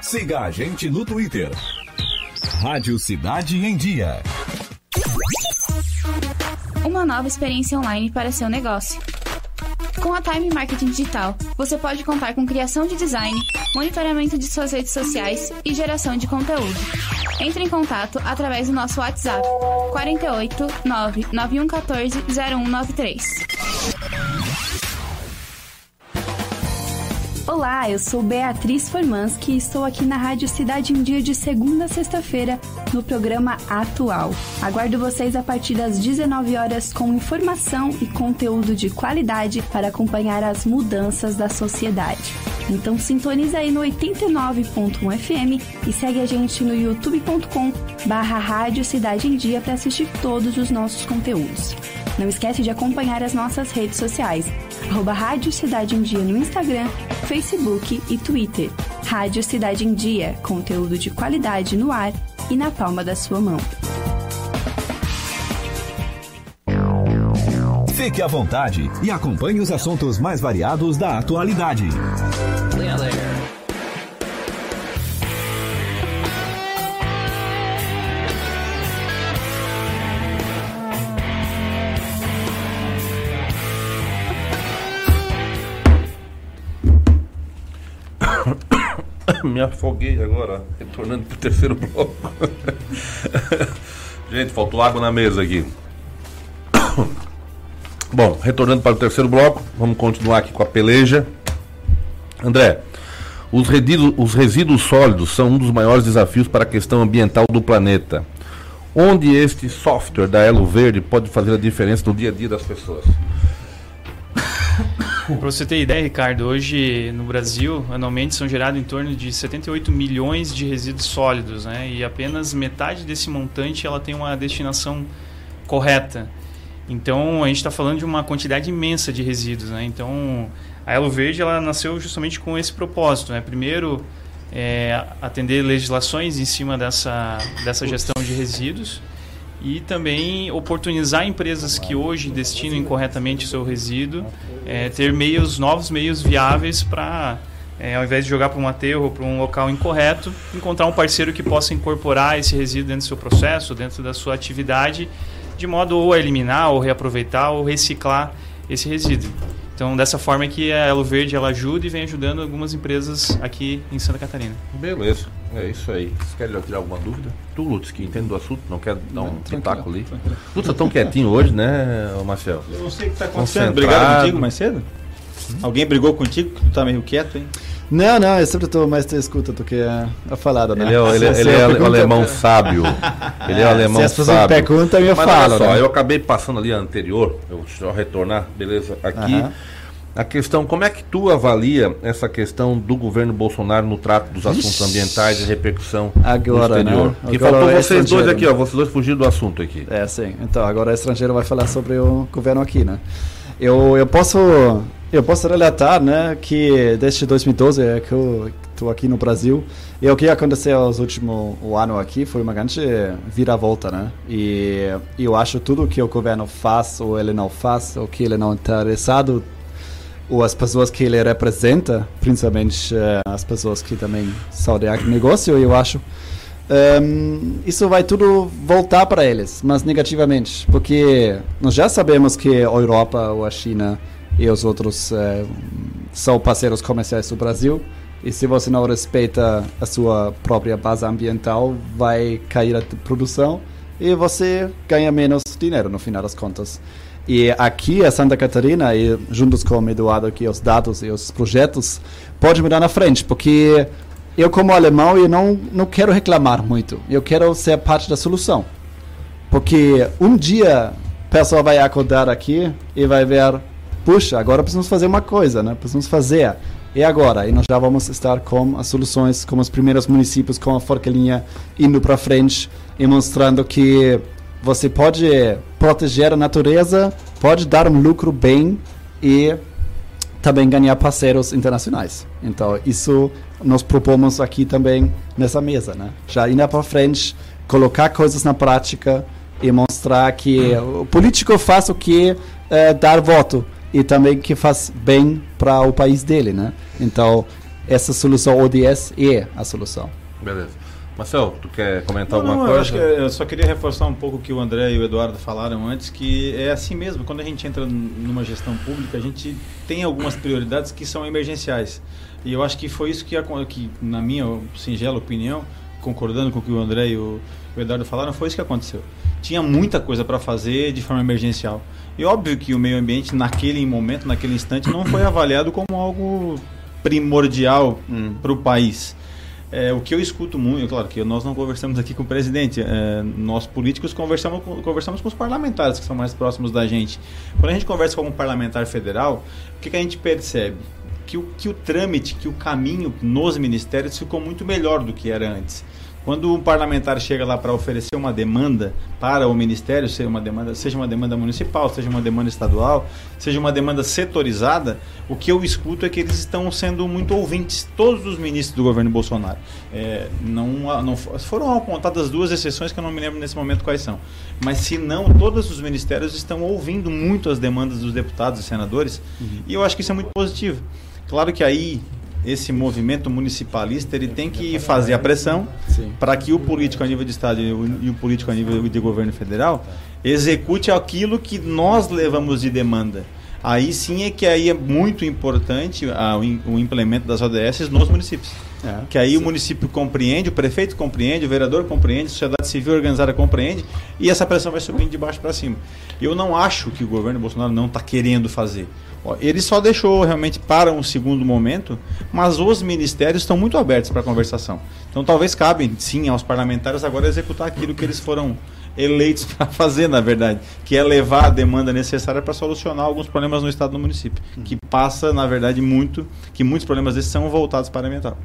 Siga a gente no Twitter. Rádio Cidade em Dia. Uma nova experiência online para seu negócio. Com a Time Marketing Digital, você pode contar com criação de design, monitoramento de suas redes sociais e geração de conteúdo. Entre em contato através do nosso WhatsApp 48 99114 0193. Olá, eu sou Beatriz Formansky e estou aqui na Rádio Cidade em Dia de segunda a sexta-feira no programa Atual. Aguardo vocês a partir das 19 horas com informação e conteúdo de qualidade para acompanhar as mudanças da sociedade. Então sintoniza aí no 89.1 FM e segue a gente no youtube.com barra Rádio Cidade em Dia para assistir todos os nossos conteúdos. Não esquece de acompanhar as nossas redes sociais, arroba Rádio Cidade em Dia no Instagram, Facebook e Twitter. Rádio Cidade em Dia, conteúdo de qualidade no ar e na palma da sua mão. Fique à vontade e acompanhe os assuntos mais variados da atualidade. Me afoguei agora, retornando pro terceiro bloco. Gente, faltou água na mesa aqui. Bom, retornando para o terceiro bloco, vamos continuar aqui com a peleja. André, os resíduos, os resíduos sólidos são um dos maiores desafios para a questão ambiental do planeta. Onde este software da Elo Verde pode fazer a diferença no dia a dia das pessoas? Para você ter ideia, Ricardo, hoje no Brasil, anualmente são gerados em torno de 78 milhões de resíduos sólidos, né? E apenas metade desse montante ela tem uma destinação correta. Então, a gente está falando de uma quantidade imensa de resíduos, né? Então, a Elo Verde ela nasceu justamente com esse propósito, né? Primeiro, é, atender legislações em cima dessa, dessa gestão de resíduos e também oportunizar empresas que hoje destinam incorretamente seu resíduo, é, ter meios, novos meios viáveis para, é, ao invés de jogar para um aterro ou para um local incorreto, encontrar um parceiro que possa incorporar esse resíduo dentro do seu processo, dentro da sua atividade, de modo ou a eliminar, ou reaproveitar, ou reciclar esse resíduo. Então, dessa forma é que a Elo Verde ela ajuda e vem ajudando algumas empresas aqui em Santa Catarina. Beleza, é isso aí. Vocês querem tirar alguma dúvida? Tu, Lutz, que entende do assunto, não quer dar um pitaco ali? Tu tá tão quietinho hoje, né, Marcel? Eu não sei o que está acontecendo. Brigaram contigo mais cedo? Alguém brigou contigo que tu tá meio quieto, hein? Não, não, eu sempre estou mais te escuta do que a, a falada, né? Ele é, o- ele, é- ele é o alemão sábio. Ele é o alemão Se as pessoas sábio. perguntam, eu Mas falo, olha só, né? eu acabei passando ali a anterior, eu deixa eu retornar, beleza? Aqui, Aham. A questão, como é que tu avalia essa questão do governo Bolsonaro no trato dos assuntos ambientais e repercussão Agora, no exterior? né? Que faltou é vocês dois aqui, né? ó, vocês dois fugiram do assunto aqui. É, sim. Então, agora o estrangeiro vai falar sobre o governo aqui, né? Eu, eu posso eu posso relatar, né, que desde 2012 é que eu estou aqui no Brasil e o que aconteceu nos últimos o ano aqui foi uma grande viravolta, né? E eu acho tudo que o governo faz ou ele não faz, ou que ele não está interessado ou as pessoas que ele representa, principalmente eh, as pessoas que também são de agronegócio, eu acho, Ehm, isso vai tudo voltar para eles, mas negativamente, porque nós já sabemos que a Europa ou a China e os outros eh, são parceiros comerciais do Brasil, e se você não respeita a sua própria base ambiental, vai cair a produção e você ganha menos dinheiro no final das contas. E aqui a Santa Catarina, e juntos com o Eduardo aqui, os dados e os projetos, pode mudar na frente, porque eu como alemão eu não, não quero reclamar muito, eu quero ser parte da solução. Porque um dia a pessoa vai acordar aqui e vai ver, puxa, agora precisamos fazer uma coisa, né? Precisamos fazer. E agora? E nós já vamos estar com as soluções, com os primeiros municípios, com a forquilhinha indo para frente e mostrando que você pode proteger a natureza, pode dar um lucro bem e também ganhar parceiros internacionais. Então, isso nós propomos aqui também nessa mesa, né? Já ir para frente, colocar coisas na prática e mostrar que o político faz o que é dar voto e também que faz bem para o país dele, né? Então, essa solução ODS é a solução. Beleza. Marcel, tu quer comentar Não, alguma não, eu, coisa? acho que eu só queria reforçar um pouco o que o André e o Eduardo falaram antes, que é assim mesmo, quando a gente entra numa gestão pública, a gente tem algumas prioridades que são emergenciais. E eu acho que foi isso que, que na minha singela opinião, concordando com o que o André e o, o Eduardo falaram, foi isso que aconteceu. tinha muita coisa para fazer de forma emergencial. E óbvio que o meio ambiente, naquele momento, naquele instante, não foi avaliado como algo primordial para o país. É, o que eu escuto muito, claro que nós não conversamos aqui com o presidente, é, nós políticos conversamos, conversamos com os parlamentares que são mais próximos da gente. Quando a gente conversa com um parlamentar federal, o que, que a gente percebe? Que o, que o trâmite, que o caminho nos ministérios ficou muito melhor do que era antes. Quando um parlamentar chega lá para oferecer uma demanda para o ministério, seja uma demanda, seja uma demanda municipal, seja uma demanda estadual, seja uma demanda setorizada, o que eu escuto é que eles estão sendo muito ouvintes, todos os ministros do governo Bolsonaro. É, não, não fo- foram apontadas duas exceções que eu não me lembro nesse momento quais são. Mas se não, todos os ministérios estão ouvindo muito as demandas dos deputados e senadores, e eu acho que isso é muito positivo. Claro que aí esse movimento municipalista ele tem que fazer a pressão para que o político a nível de estado e o, político a nível de governo federal execute aquilo que nós levamos de demanda. Aí sim é que aí é muito importante ah, o, im- o implemento das ODS nos municípios. É, que aí o município compreende, o prefeito compreende, o vereador compreende, a sociedade civil organizada compreende e essa pressão vai subindo de baixo para cima. Eu não acho que o governo Bolsonaro não está querendo fazer. Ele só deixou realmente para um segundo momento, mas os ministérios estão muito abertos para conversação. Então talvez cabe sim aos parlamentares agora executar aquilo que eles foram eleitos para fazer, na verdade, que é levar a demanda necessária para solucionar alguns problemas no estado do município, que passa, na verdade, muito, que muitos problemas desses são voltados para a ambiental.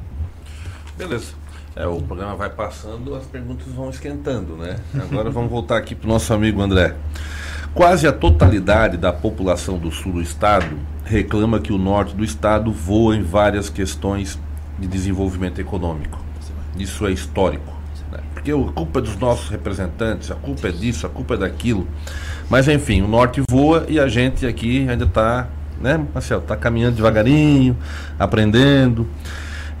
Beleza. É, o programa vai passando, as perguntas vão esquentando, né? Agora vamos voltar aqui para o nosso amigo André. Quase a totalidade da população do sul do estado reclama que o norte do estado voa em várias questões de desenvolvimento econômico. Isso é histórico. né? Porque a culpa é dos nossos representantes, a culpa é disso, a culpa é daquilo. Mas enfim, o norte voa e a gente aqui ainda está, né, Marcelo, está caminhando devagarinho, aprendendo.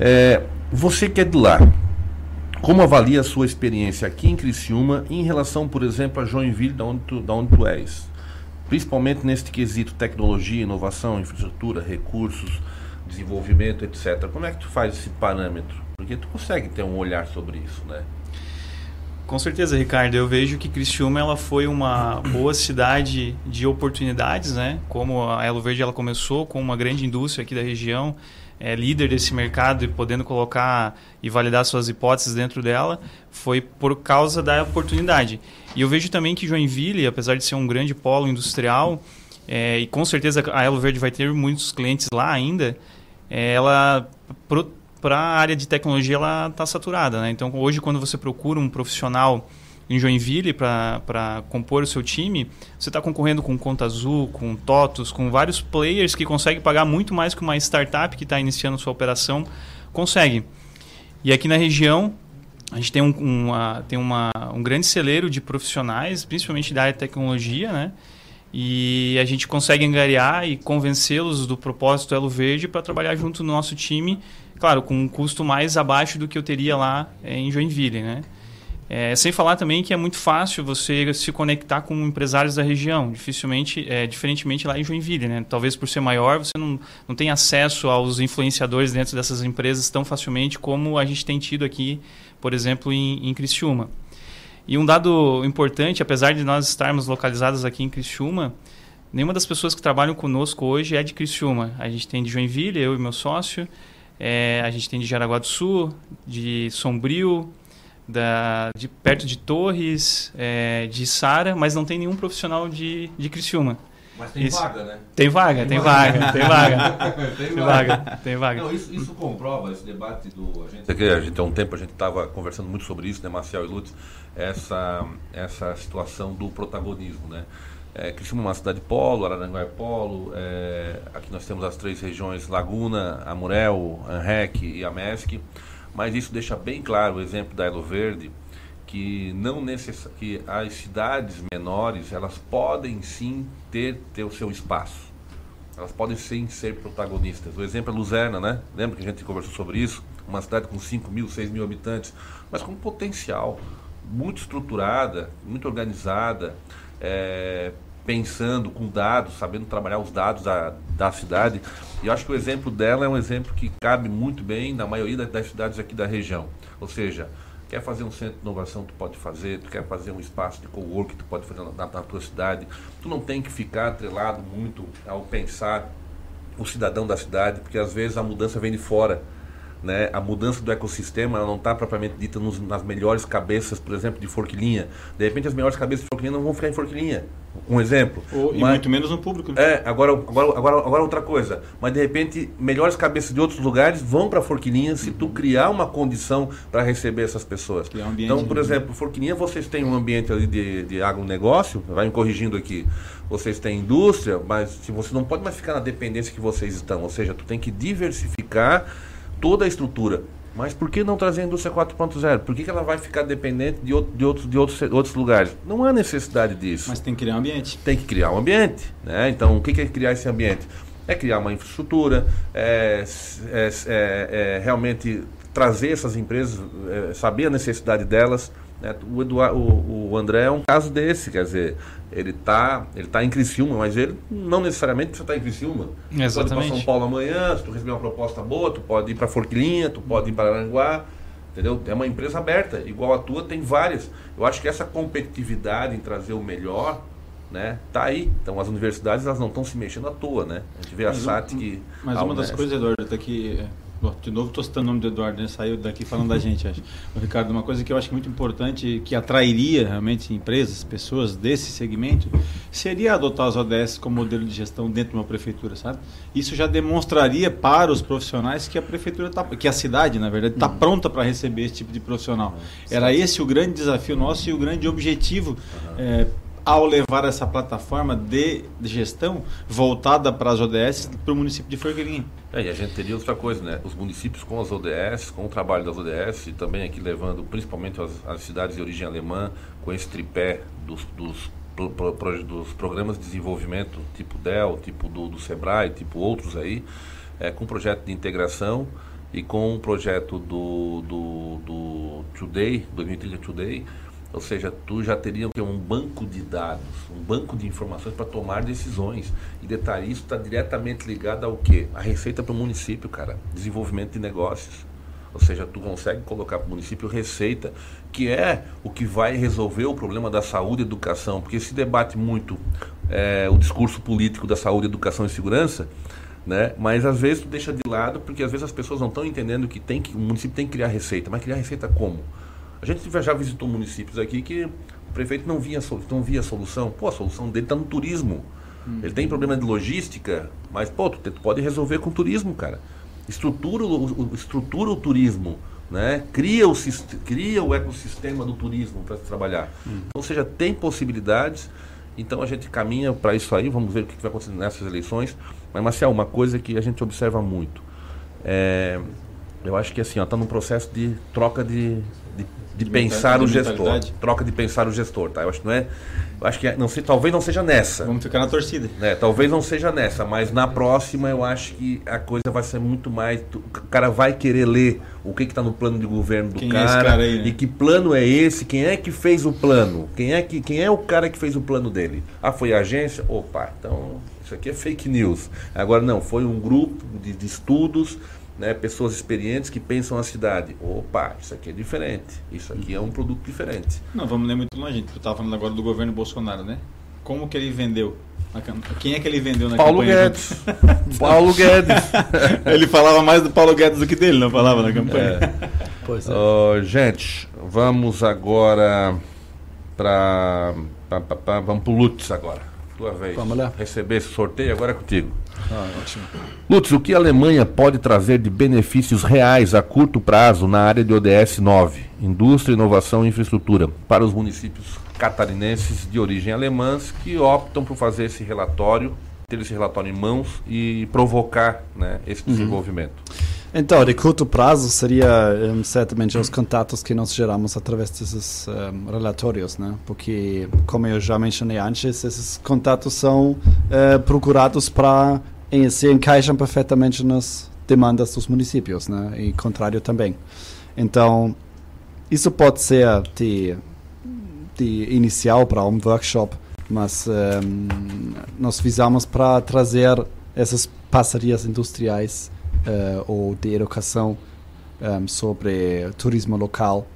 É, você que é de lá, como avalia a sua experiência aqui em Criciúma em relação, por exemplo, a Joinville, da onde tu, da onde tu és? Principalmente neste quesito tecnologia, inovação, infraestrutura, recursos, desenvolvimento, etc. Como é que tu faz esse parâmetro? Porque tu consegue ter um olhar sobre isso, né? Com certeza, Ricardo. Eu vejo que Criciúma ela foi uma boa cidade de oportunidades, né? Como a Elo Verde ela começou com uma grande indústria aqui da região, é líder desse mercado e podendo colocar e validar suas hipóteses dentro dela, foi por causa da oportunidade. E eu vejo também que Joinville, apesar de ser um grande polo industrial, é, e com certeza a Elo Verde vai ter muitos clientes lá ainda, é, ela para a área de tecnologia ela está saturada, né? Então hoje quando você procura um profissional em Joinville para compor o seu time, você está concorrendo com Conta Azul, com TOTUS, com vários players que conseguem pagar muito mais que uma startup que está iniciando sua operação consegue. E aqui na região a gente tem um, uma, tem uma, um grande celeiro de profissionais, principalmente da área de tecnologia, né? E a gente consegue angariar e convencê-los do propósito Elo Verde para trabalhar junto no nosso time, claro, com um custo mais abaixo do que eu teria lá eh, em Joinville, né? É, sem falar também que é muito fácil você se conectar com empresários da região, dificilmente, é, diferentemente lá em Joinville, né? Talvez por ser maior você não, não tem acesso aos influenciadores dentro dessas empresas tão facilmente como a gente tem tido aqui, por exemplo, em, em Criciúma. E um dado importante, apesar de nós estarmos localizados aqui em Criciúma, nenhuma das pessoas que trabalham conosco hoje é de Criciúma. A gente tem de Joinville, eu e meu sócio, é, a gente tem de Jaraguá do Sul, de Sombrio, da, de perto de Torres, é, de Sara, mas não tem nenhum profissional de, de Criciúma. Mas tem Isso- vaga, né? Tem vaga, tem vaga, tem vaga. tem Tem vaga, tem vaga. Não, isso, isso comprova esse debate do. A gente, aqui, a gente há um tempo a gente estava conversando muito sobre isso, né, Marcial e Lutz, essa, essa situação do protagonismo, né? É, Criciúma é uma cidade polo, Araranguá é polo, é, aqui nós temos as três regiões Laguna, Amurel, Anrec e Amesc, mas isso deixa bem claro o exemplo da Elo Verde, que não necess... que as cidades menores elas podem sim ter, ter o seu espaço. Elas podem sim ser protagonistas. O exemplo é Luzerna, né? Lembra que a gente conversou sobre isso? Uma cidade com 5 mil, 6 mil habitantes, mas com potencial, muito estruturada, muito organizada, é, pensando com dados, sabendo trabalhar os dados da, da cidade. E eu acho que o exemplo dela é um exemplo que cabe muito bem na maioria das- cidades aqui da região. Ou seja, Quer fazer um centro de inovação, tu pode fazer. Tu quer fazer um espaço de cowork, tu pode fazer na, na tua cidade. Tu não tem que ficar atrelado muito ao pensar o cidadão da cidade, porque às vezes a mudança vem de fora. Né? A mudança do ecossistema não está propriamente dita nos, nas melhores cabeças, por exemplo, de Forquilinha. De repente, as melhores cabeças de Forquilinha não vão ficar em Forquilinha. Um exemplo. Ou, e Mas- muito menos no público. né? é, agora, agora, agora, agora outra coisa. Mas de repente, melhores cabeças de outros lugares vão para Forquilinha se tu criar uma condição para receber essas pessoas. um ambiente então, por exemplo, Forquilinha, vocês têm um ambiente ali de, de agronegócio, vai me corrigindo aqui. Vocês têm indústria, mas se você não pode mais ficar na dependência que vocês estão. Ou seja, tu tem que diversificar toda a estrutura. Mas por que não trazer a indústria 4.0? Por que, que ela vai ficar dependente de, outro, de, outros, de outros, outros lugares? Não há necessidade disso. Mas tem que criar um ambiente. Tem que criar um ambiente. Né? Então, o que que é criar esse ambiente? É criar uma infraestrutura, é, é, é, é realmente trazer essas empresas, é, saber a necessidade delas. né? O, Eduar- o, o André é um caso desse, quer dizer, ele está ele tá em Criciúma, mas ele não necessariamente precisa estar em Criciúma. Tu Pode ir Exatamente. para São Paulo amanhã, se tu receber uma proposta boa, tu pode ir para Forquilinha, tu pode ir para Aranguá, entendeu? É uma empresa aberta, igual a tua, tem várias. Eu acho que essa competitividade em trazer o melhor, né, tá aí. Então as universidades elas não estão se mexendo à toa, né? A gente vê a Mas um- SAT que Mas a uma das Unesp- coisas, Eduardo, tá é, bom, De novo, estou citando o nome do Eduardo, né? Saiu daqui falando da gente, acho. O Ricardo, uma coisa que eu acho muito importante, que atrairia realmente empresas, pessoas desse segmento, seria adotar as ODS como modelo de gestão dentro de uma prefeitura, sabe? Isso já demonstraria para os profissionais que a prefeitura tá, que a cidade, na verdade, está pronta para receber esse tipo de profissional. Era esse o grande desafio nosso e o grande objetivo. é, ao levar essa plataforma de gestão voltada para as ODS para o município de Forquilinha. É, e a gente teria outra coisa, né? Os municípios com as ODS, com o trabalho das ODS, e também aqui levando principalmente as, as cidades de origem alemã, com esse tripé dos, dos, dos programas de desenvolvimento, tipo DEL, tipo do, do SEBRAE, tipo outros aí, é, com projeto de integração e com o projeto do, do, do Today, 2030 Today, ou seja, tu já teria um banco de dados, um banco de informações para tomar decisões. E detalhe, isso está diretamente ligado ao quê? A receita para o município, cara. Desenvolvimento de negócios. Ou seja, tu consegue colocar para o município receita, que é o que vai resolver o problema da saúde e educação. Porque se debate muito é, o discurso político da saúde, educação e segurança, né? Mas às vezes tu deixa de lado, porque às vezes as pessoas não estão entendendo que, tem que o município tem que criar receita. Mas criar receita como? A gente já visitou municípios aqui que o prefeito não via, não via solução. Pô, a solução dele está no turismo. Ele tem problema de logística, mas pô, tu, tu pode resolver com turismo, cara. Estrutura o, estrutura o turismo, né? Cria o, cria o ecossistema do turismo para trabalhar. Então, ou seja, tem possibilidades. Então a gente caminha para isso aí, vamos ver o que que vai acontecer nessas eleições. Mas, Marcel, uma coisa que a gente observa muito. É, eu acho que assim, está num processo de troca de, de, pensar o gestor. Troca de pensar o gestor, tá? Eu acho que não é. Eu acho que é- não sei, talvez não seja nessa. Vamos ficar na torcida. né? Talvez não seja nessa, mas na próxima eu acho que a coisa vai ser muito mais. O cara vai querer ler o que está no plano de governo do Quem é cara, esse cara aí, né? e que plano é esse, quem é que fez o plano, quem é, que, quem é o cara que fez o plano dele. Ah, foi a agência? Opa, então isso aqui é fake news. Agora não, foi um grupo de, de estudos, né, pessoas experientes que pensam a cidade. Opa, isso aqui é diferente. Isso aqui é um produto diferente. Não, vamos ler muito longe. Tu estava falando agora do governo Bolsonaro, né? Como que ele vendeu? Quem é que ele vendeu na Paulo campanha? Guedes. Paulo Guedes. ele falava mais do Paulo Guedes do que dele, não falava na campanha. É. Pois é. Ó, gente, vamos agora para vamos pro Lutz agora. Tua vez. Vamos lá. Receber esse sorteio agora é contigo. Ah, ótimo. Lutz, o que a Alemanha pode trazer de benefícios reais a curto prazo na área de ODS 9, indústria, inovação e infraestrutura, para os municípios catarinenses de origem alemãs que optam por fazer esse relatório, ter esse relatório em mãos e provocar né, esse desenvolvimento? Então, de curto prazo seria eh, certamente os contatos que nós geramos através desses eh, relatórios, né? Porque, como eu já mencionei antes, esses contatos são eh, procurados para se encaixam perfeitamente nas demandas dos municípios, né? E contrário também. Então, isso pode ser de, de inicial para um workshop, mas eh, nós visamos para trazer essas parcerias industriais eh, ou de educação eh, sobre turismo local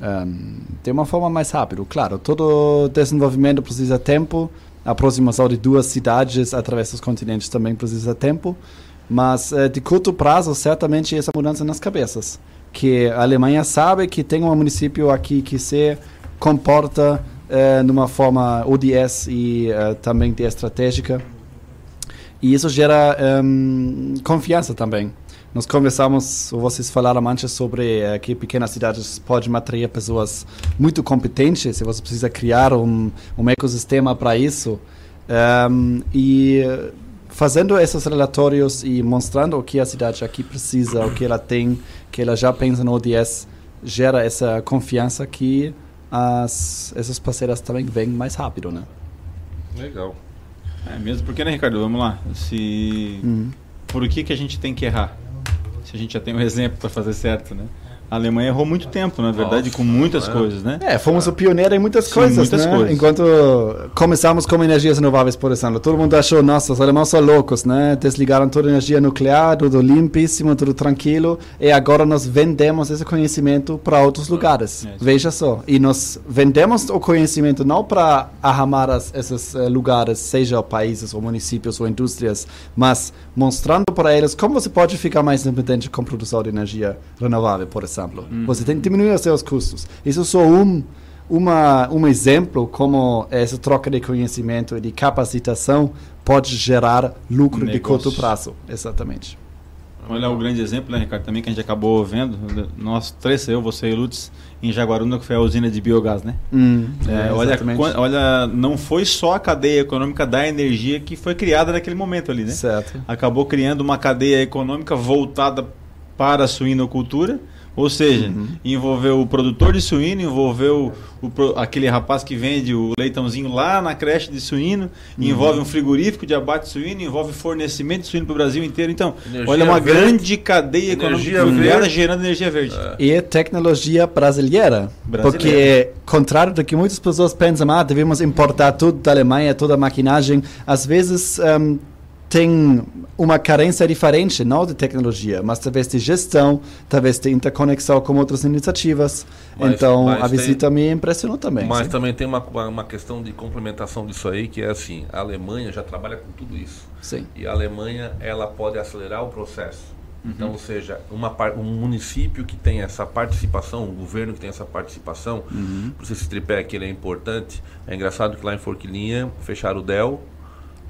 um, de uma forma mais rápida. Claro, todo desenvolvimento precisa tempo, a aproximação de duas cidades através dos continentes também precisa tempo, mas uh, de curto prazo, certamente essa mudança nas cabeças. Que a Alemanha sabe que tem um município aqui que se comporta uh, numa forma ODS e uh, também de estratégica. E isso gera um, confiança também. Nós conversamos, vocês falaram antes sobre uh, que pequenas cidades podem atrair pessoas muito competentes, e você precisa criar um, um ecossistema para isso. Um, e fazendo esses relatórios e mostrando o que a cidade aqui precisa, o que ela tem, que ela já pensa no ODS, gera essa confiança que as, essas parceiras também vêm mais rápido, né? Legal. É mesmo porque, né, Ricardo? Vamos lá. Se uhum. por que que a gente tem que errar? Se a gente já tem um exemplo para fazer certo, né? A Alemanha errou muito tempo, na verdade, Nossa, com muitas é. coisas, né? É, fomos o pioneiro em muitas Sim, coisas, muitas né? coisas. Enquanto começamos com energias renováveis, por exemplo, todo mundo achou, nossa, os alemães são loucos, né? Desligaram toda a energia nuclear, tudo limpíssimo, tudo tranquilo, e agora nós vendemos esse conhecimento para outros lugares. É. Veja só. E nós vendemos o conhecimento não para arramar as, esses eh, lugares, seja países ou municípios ou indústrias, mas mostrando para eles como você pode ficar mais independente com produção de energia renovável, por exemplo. Você tem que diminuir os seus custos. Isso é só um uma, um exemplo como essa troca de conhecimento e de capacitação pode gerar lucro de curto prazo. Exatamente. Olha o grande exemplo, né, Ricardo, também que a gente acabou vendo, nós três, eu, você e Lutz, em Jaguaruna, que foi a usina de biogás, né? Hum, É, é, olha, olha, não foi só a cadeia econômica da energia que foi criada naquele momento ali, né? Certo. Acabou criando uma cadeia econômica voltada para a suinocultura, ou seja, Uhum. envolveu o produtor de suíno, envolveu o pro- aquele rapaz que vende o leitãozinho lá na creche de suíno, Uhum. envolve um frigorífico de abate de suíno, envolve fornecimento de suíno para o Brasil inteiro. Então, Energia olha uma verde. grande cadeia Energia econômica verde. gerando energia verde. E tecnologia brasileira. Brasileira. Porque, contrário do que muitas pessoas pensam, ah, devemos importar tudo da Alemanha, toda a maquinagem, às vezes ehm, tem uma carência diferente, não de tecnologia, mas talvez de gestão, talvez de interconexão com outras iniciativas. Mas- então, mas a tem- visita me impressionou também. Mas sim. também tem uma, uma, questão de complementação disso aí, que é assim, a Alemanha já trabalha com tudo isso. Sim. E a Alemanha, ela pode acelerar o processo. Uhum. Então, ou seja, uma, um município que tem essa participação, um governo que tem essa participação, Uhum. por esse tripé aqui é importante. É engraçado que lá em Forquilinha fecharam o DEL,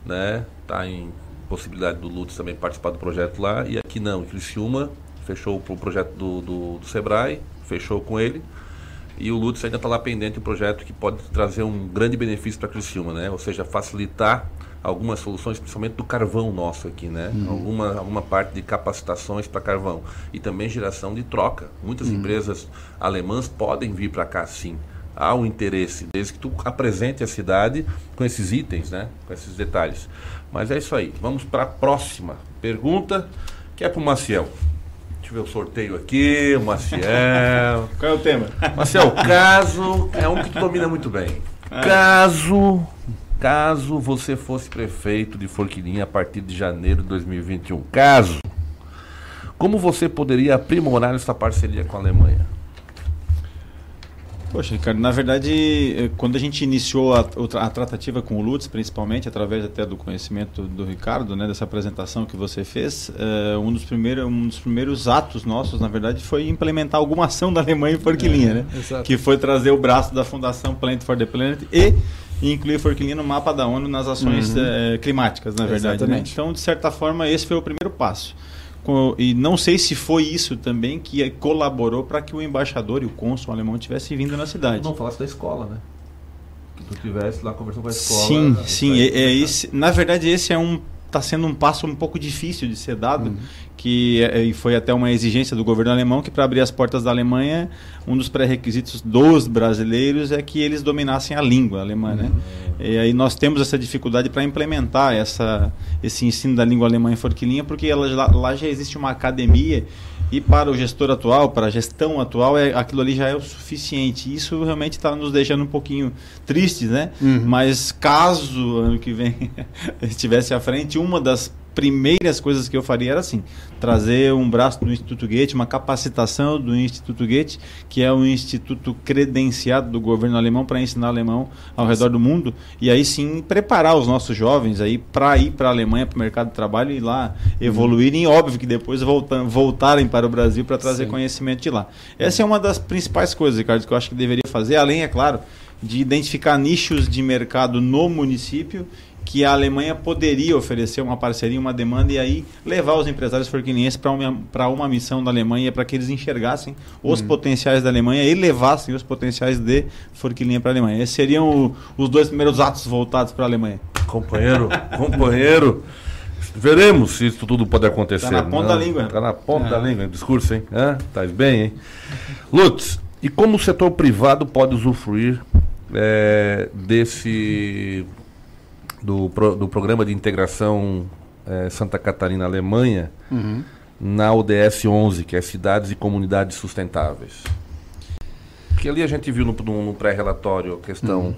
né? Tá em possibilidade do Lutz também participar do projeto lá, e aqui não, em Criciúma fechou o projeto do, do, do Sebrae, fechou com ele. E o Lutz ainda está lá pendente um projeto que pode trazer um grande benefício para Criciúma, né? Ou seja, facilitar algumas soluções, principalmente do carvão nosso aqui, né? Uhum. Alguma, alguma parte de capacitações para carvão. E também geração de troca. Muitas Uhum. empresas alemãs podem vir para cá sim. Há um interesse, desde que tu apresente a cidade com esses itens, né? Com esses detalhes. Mas é isso aí. Vamos para a próxima pergunta, que é para o Maciel. Deixa eu ver o sorteio aqui, o Maciel. Qual é o tema? Marcel, caso é um que tu domina muito bem. Caso, caso você fosse prefeito de Forquilinha a partir de janeiro de 2021, caso, como você poderia aprimorar essa parceria com a Alemanha? Poxa, Ricardo, na verdade, eh, quando a gente iniciou a, a tratativa com o Lutz, principalmente através até do conhecimento do Ricardo, né, dessa apresentação que você fez, eh, um, dos primeiros, um dos primeiros atos nossos, na verdade, foi implementar alguma ação da Alemanha em Forquilinha, É, né? exato. Que foi trazer o braço da Fundação Plant for the Planet e incluir Forquilinha no mapa da ONU nas ações Uhum. eh, climáticas, na verdade. né? Então, de certa forma, esse foi o primeiro passo. E não sei se foi isso também que colaborou para que o embaixador e o cônsul alemão tivessem vindo na cidade. Não falasse da escola, né? Que tu tivesse lá conversando com a escola. Sim, né? sim. É, é esse, na verdade, esse é um está sendo um passo um pouco difícil de ser dado, que é- e foi até uma exigência do governo alemão que para abrir as portas da Alemanha, um dos pré-requisitos dos brasileiros é que eles dominassem a língua alemã, né? E aí nós temos essa dificuldade para implementar essa, esse ensino da língua alemã em Forquilinha, porque ela, lá já existe uma academia e para o gestor atual, para a gestão atual, é, aquilo ali já é o suficiente. Isso realmente está nos deixando um pouquinho tristes, né? Uhum. Mas caso ano que vem estivesse à frente, uma das primeiras coisas que eu faria era assim, trazer um braço do Instituto Goethe, uma capacitação do Instituto Goethe, que é um instituto credenciado do governo alemão para ensinar alemão ao redor do mundo, e aí sim preparar os nossos jovens aí para ir para a Alemanha, para o mercado de trabalho e lá evoluírem, uhum. óbvio que depois voltam, voltarem para o Brasil para trazer sim. conhecimento de lá. Essa é uma das principais coisas, Ricardo, que eu acho que deveria fazer, além, é claro, de identificar nichos de mercado no município que a Alemanha poderia oferecer uma parceria, uma demanda e aí levar os empresários forquilhenses para uma, uma missão da Alemanha para que eles enxergassem os uhum. potenciais da Alemanha e levassem os potenciais de Forquilinha para a Alemanha. Esses seriam o, os dois primeiros atos voltados para a Alemanha. Companheiro, companheiro. Veremos se isso tudo pode acontecer. Está na ponta da língua. Está na ponta é. da língua, discurso, hein? É, tá bem, hein? Lutz, e como o setor privado pode usufruir é, desse do, pro, do programa de integração é, Santa Catarina Alemanha uhum. na ODS 11, que é Cidades e Comunidades Sustentáveis. Que ali a gente viu no, no, no pré-relatório a questão, uhum.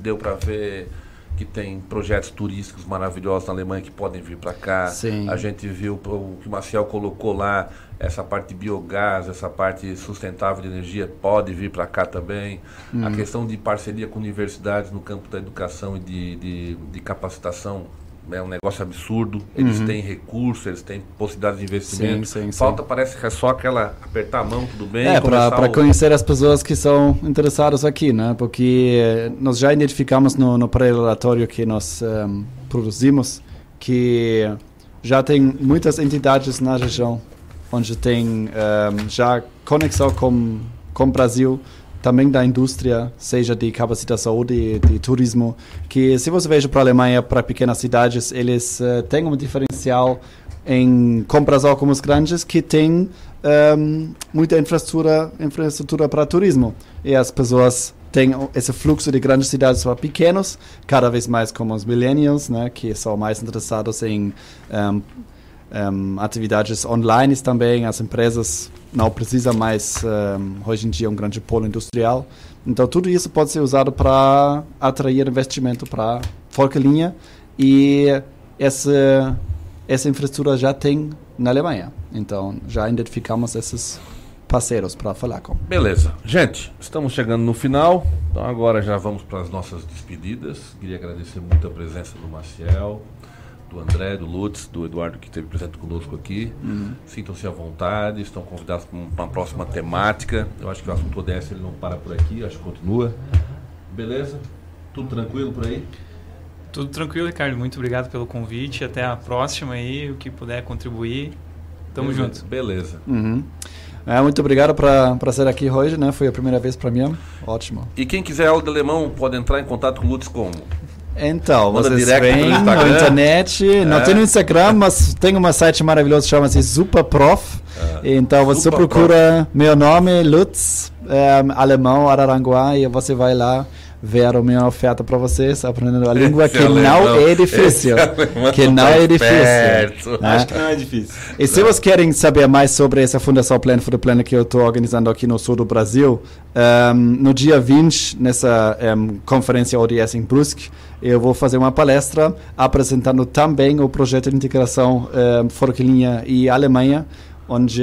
deu para ver que tem projetos turísticos maravilhosos na Alemanha que podem vir para cá. Sim. A gente viu o que o Marcial colocou lá, essa parte de biogás, essa parte sustentável de energia pode vir para cá também. Hum. A questão de parceria com universidades no campo da educação e de, de, de capacitação é um negócio absurdo. Eles uhum. têm recursos, eles têm possibilidade de investimento. Sim, sim, Falta, sim. parece que é só aquela apertar a mão, tudo bem. É, para o... conhecer as pessoas que são interessadas aqui, né? Porque eh, nós já identificamos no, no pré-relatório que nós um, ehm, produzimos que já tem muitas entidades na região onde tem um, ehm, já conexão com, com o Brasil também da indústria, seja de capacitação ou de, de turismo, que se você veja para a Alemanha, para pequenas cidades, eles uh, têm um diferencial em comparação com os grandes que têm um, ehm, muita infraestrutura, infraestrutura para turismo. E as pessoas têm esse fluxo de grandes cidades para pequenos, cada vez mais como os millennials, né, que são mais interessados em um, ehm, um, atividades online também, as empresas não precisam mais, um, hoje em dia, um grande polo industrial. Então, tudo isso pode ser usado para atrair investimento para Forkelinha e essa, essa infraestrutura já tem na Alemanha. Então, já identificamos esses parceiros para falar com. Beleza. Gente, estamos chegando no final. Então, agora já vamos para as nossas despedidas. Queria agradecer muito a presença do Maciel, do André, do Lutz, do Eduardo que esteve presente conosco aqui. Uhum. Sintam-se à vontade, estão convidados para uma próxima temática. Eu acho que o assunto ODS ele não para por aqui, acho que continua. Beleza? Tudo tranquilo por aí? Tudo tranquilo, Ricardo. Muito obrigado pelo convite. Até a próxima aí, o que puder contribuir. Tamo Beleza. junto. Beleza. Uhum. É, muito obrigado por ser aqui hoje, né? Foi a primeira vez para mim. Ótimo. E quem quiser aula de alemão pode entrar em contato com o Lutz como? Então, Manda vocês vêm na internet, é. não tem no Instagram, mas tem um site maravilhoso chama-se Superprof. É. Então você Super procura Prof. meu nome, Lutz, é, alemão, Araranguá, e você vai lá ver a minha oferta para vocês, aprendendo a língua esse que alemão, não é difícil. Que não é difícil. Né? Acho que não é difícil. E se vocês querem saber mais sobre essa Fundação Plan for the Planet que eu estou organizando aqui no sul do Brasil, um, no dia 20, nessa um, conferência ODS em Brusque, eu vou fazer uma palestra apresentando também o projeto de integração um, Forquilinha e Alemanha, onde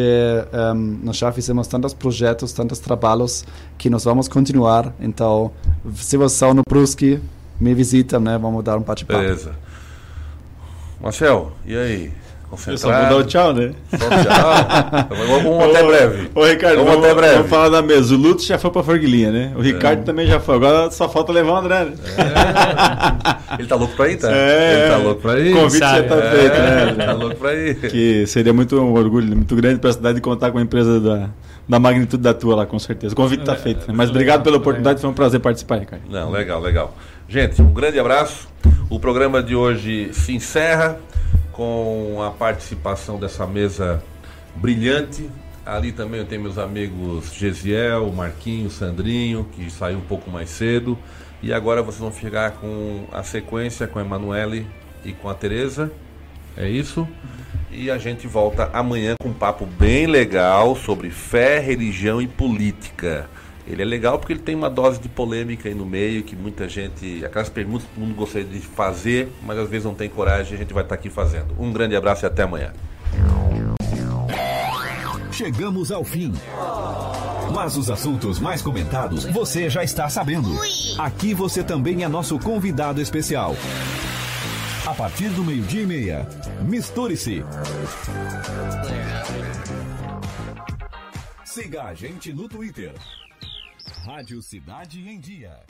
um, nós já fizemos tantos projetos, tantos trabalhos que nós vamos continuar. Então, se vocês são no Brusque, me visitam, né? Vamos dar um bate-papo. Beleza. Marcel, e aí? Eu só vou dar o tchau, né? Só tchau. vamos até breve. Ô, Ricardo, vamos, vamos, até breve. Vamos falar da mesa. O Lutz já foi pra Forguilinha, né? O Ricardo é. também já foi. Agora só falta levar o André, né? É. Ele tá louco pra ir, tá? É. Ele tá louco pra ir. O convite já tá é. feito, né? Ele tá louco pra ir. Que seria muito um orgulho, muito grande pra cidade contar com uma empresa da, da magnitude da tua lá, com certeza. O convite tá é, feito. Né? Mas obrigado pela oportunidade, foi um prazer participar, Ricardo. Não, legal, legal. Gente, um grande abraço. O programa de hoje se encerra com a participação dessa mesa brilhante. Ali também eu tenho meus amigos Gesiel, Marquinho, Sandrinho, que saiu um pouco mais cedo. E agora vocês vão ficar com a sequência com a Emanuele e com a Tereza. É isso? E a gente volta amanhã com um papo bem legal sobre fé, religião e política. Ele é legal porque ele tem uma dose de polêmica aí no meio, que muita gente. Aquelas perguntas que todo mundo gostaria de fazer, mas às vezes não tem coragem, a gente vai estar aqui fazendo. Um grande abraço e até amanhã. Chegamos ao fim. Mas os assuntos mais comentados você já está sabendo. Aqui você também é nosso convidado especial. A partir do meio-dia e meia, misture-se. Siga a gente no Twitter. Rádio Cidade em Dia.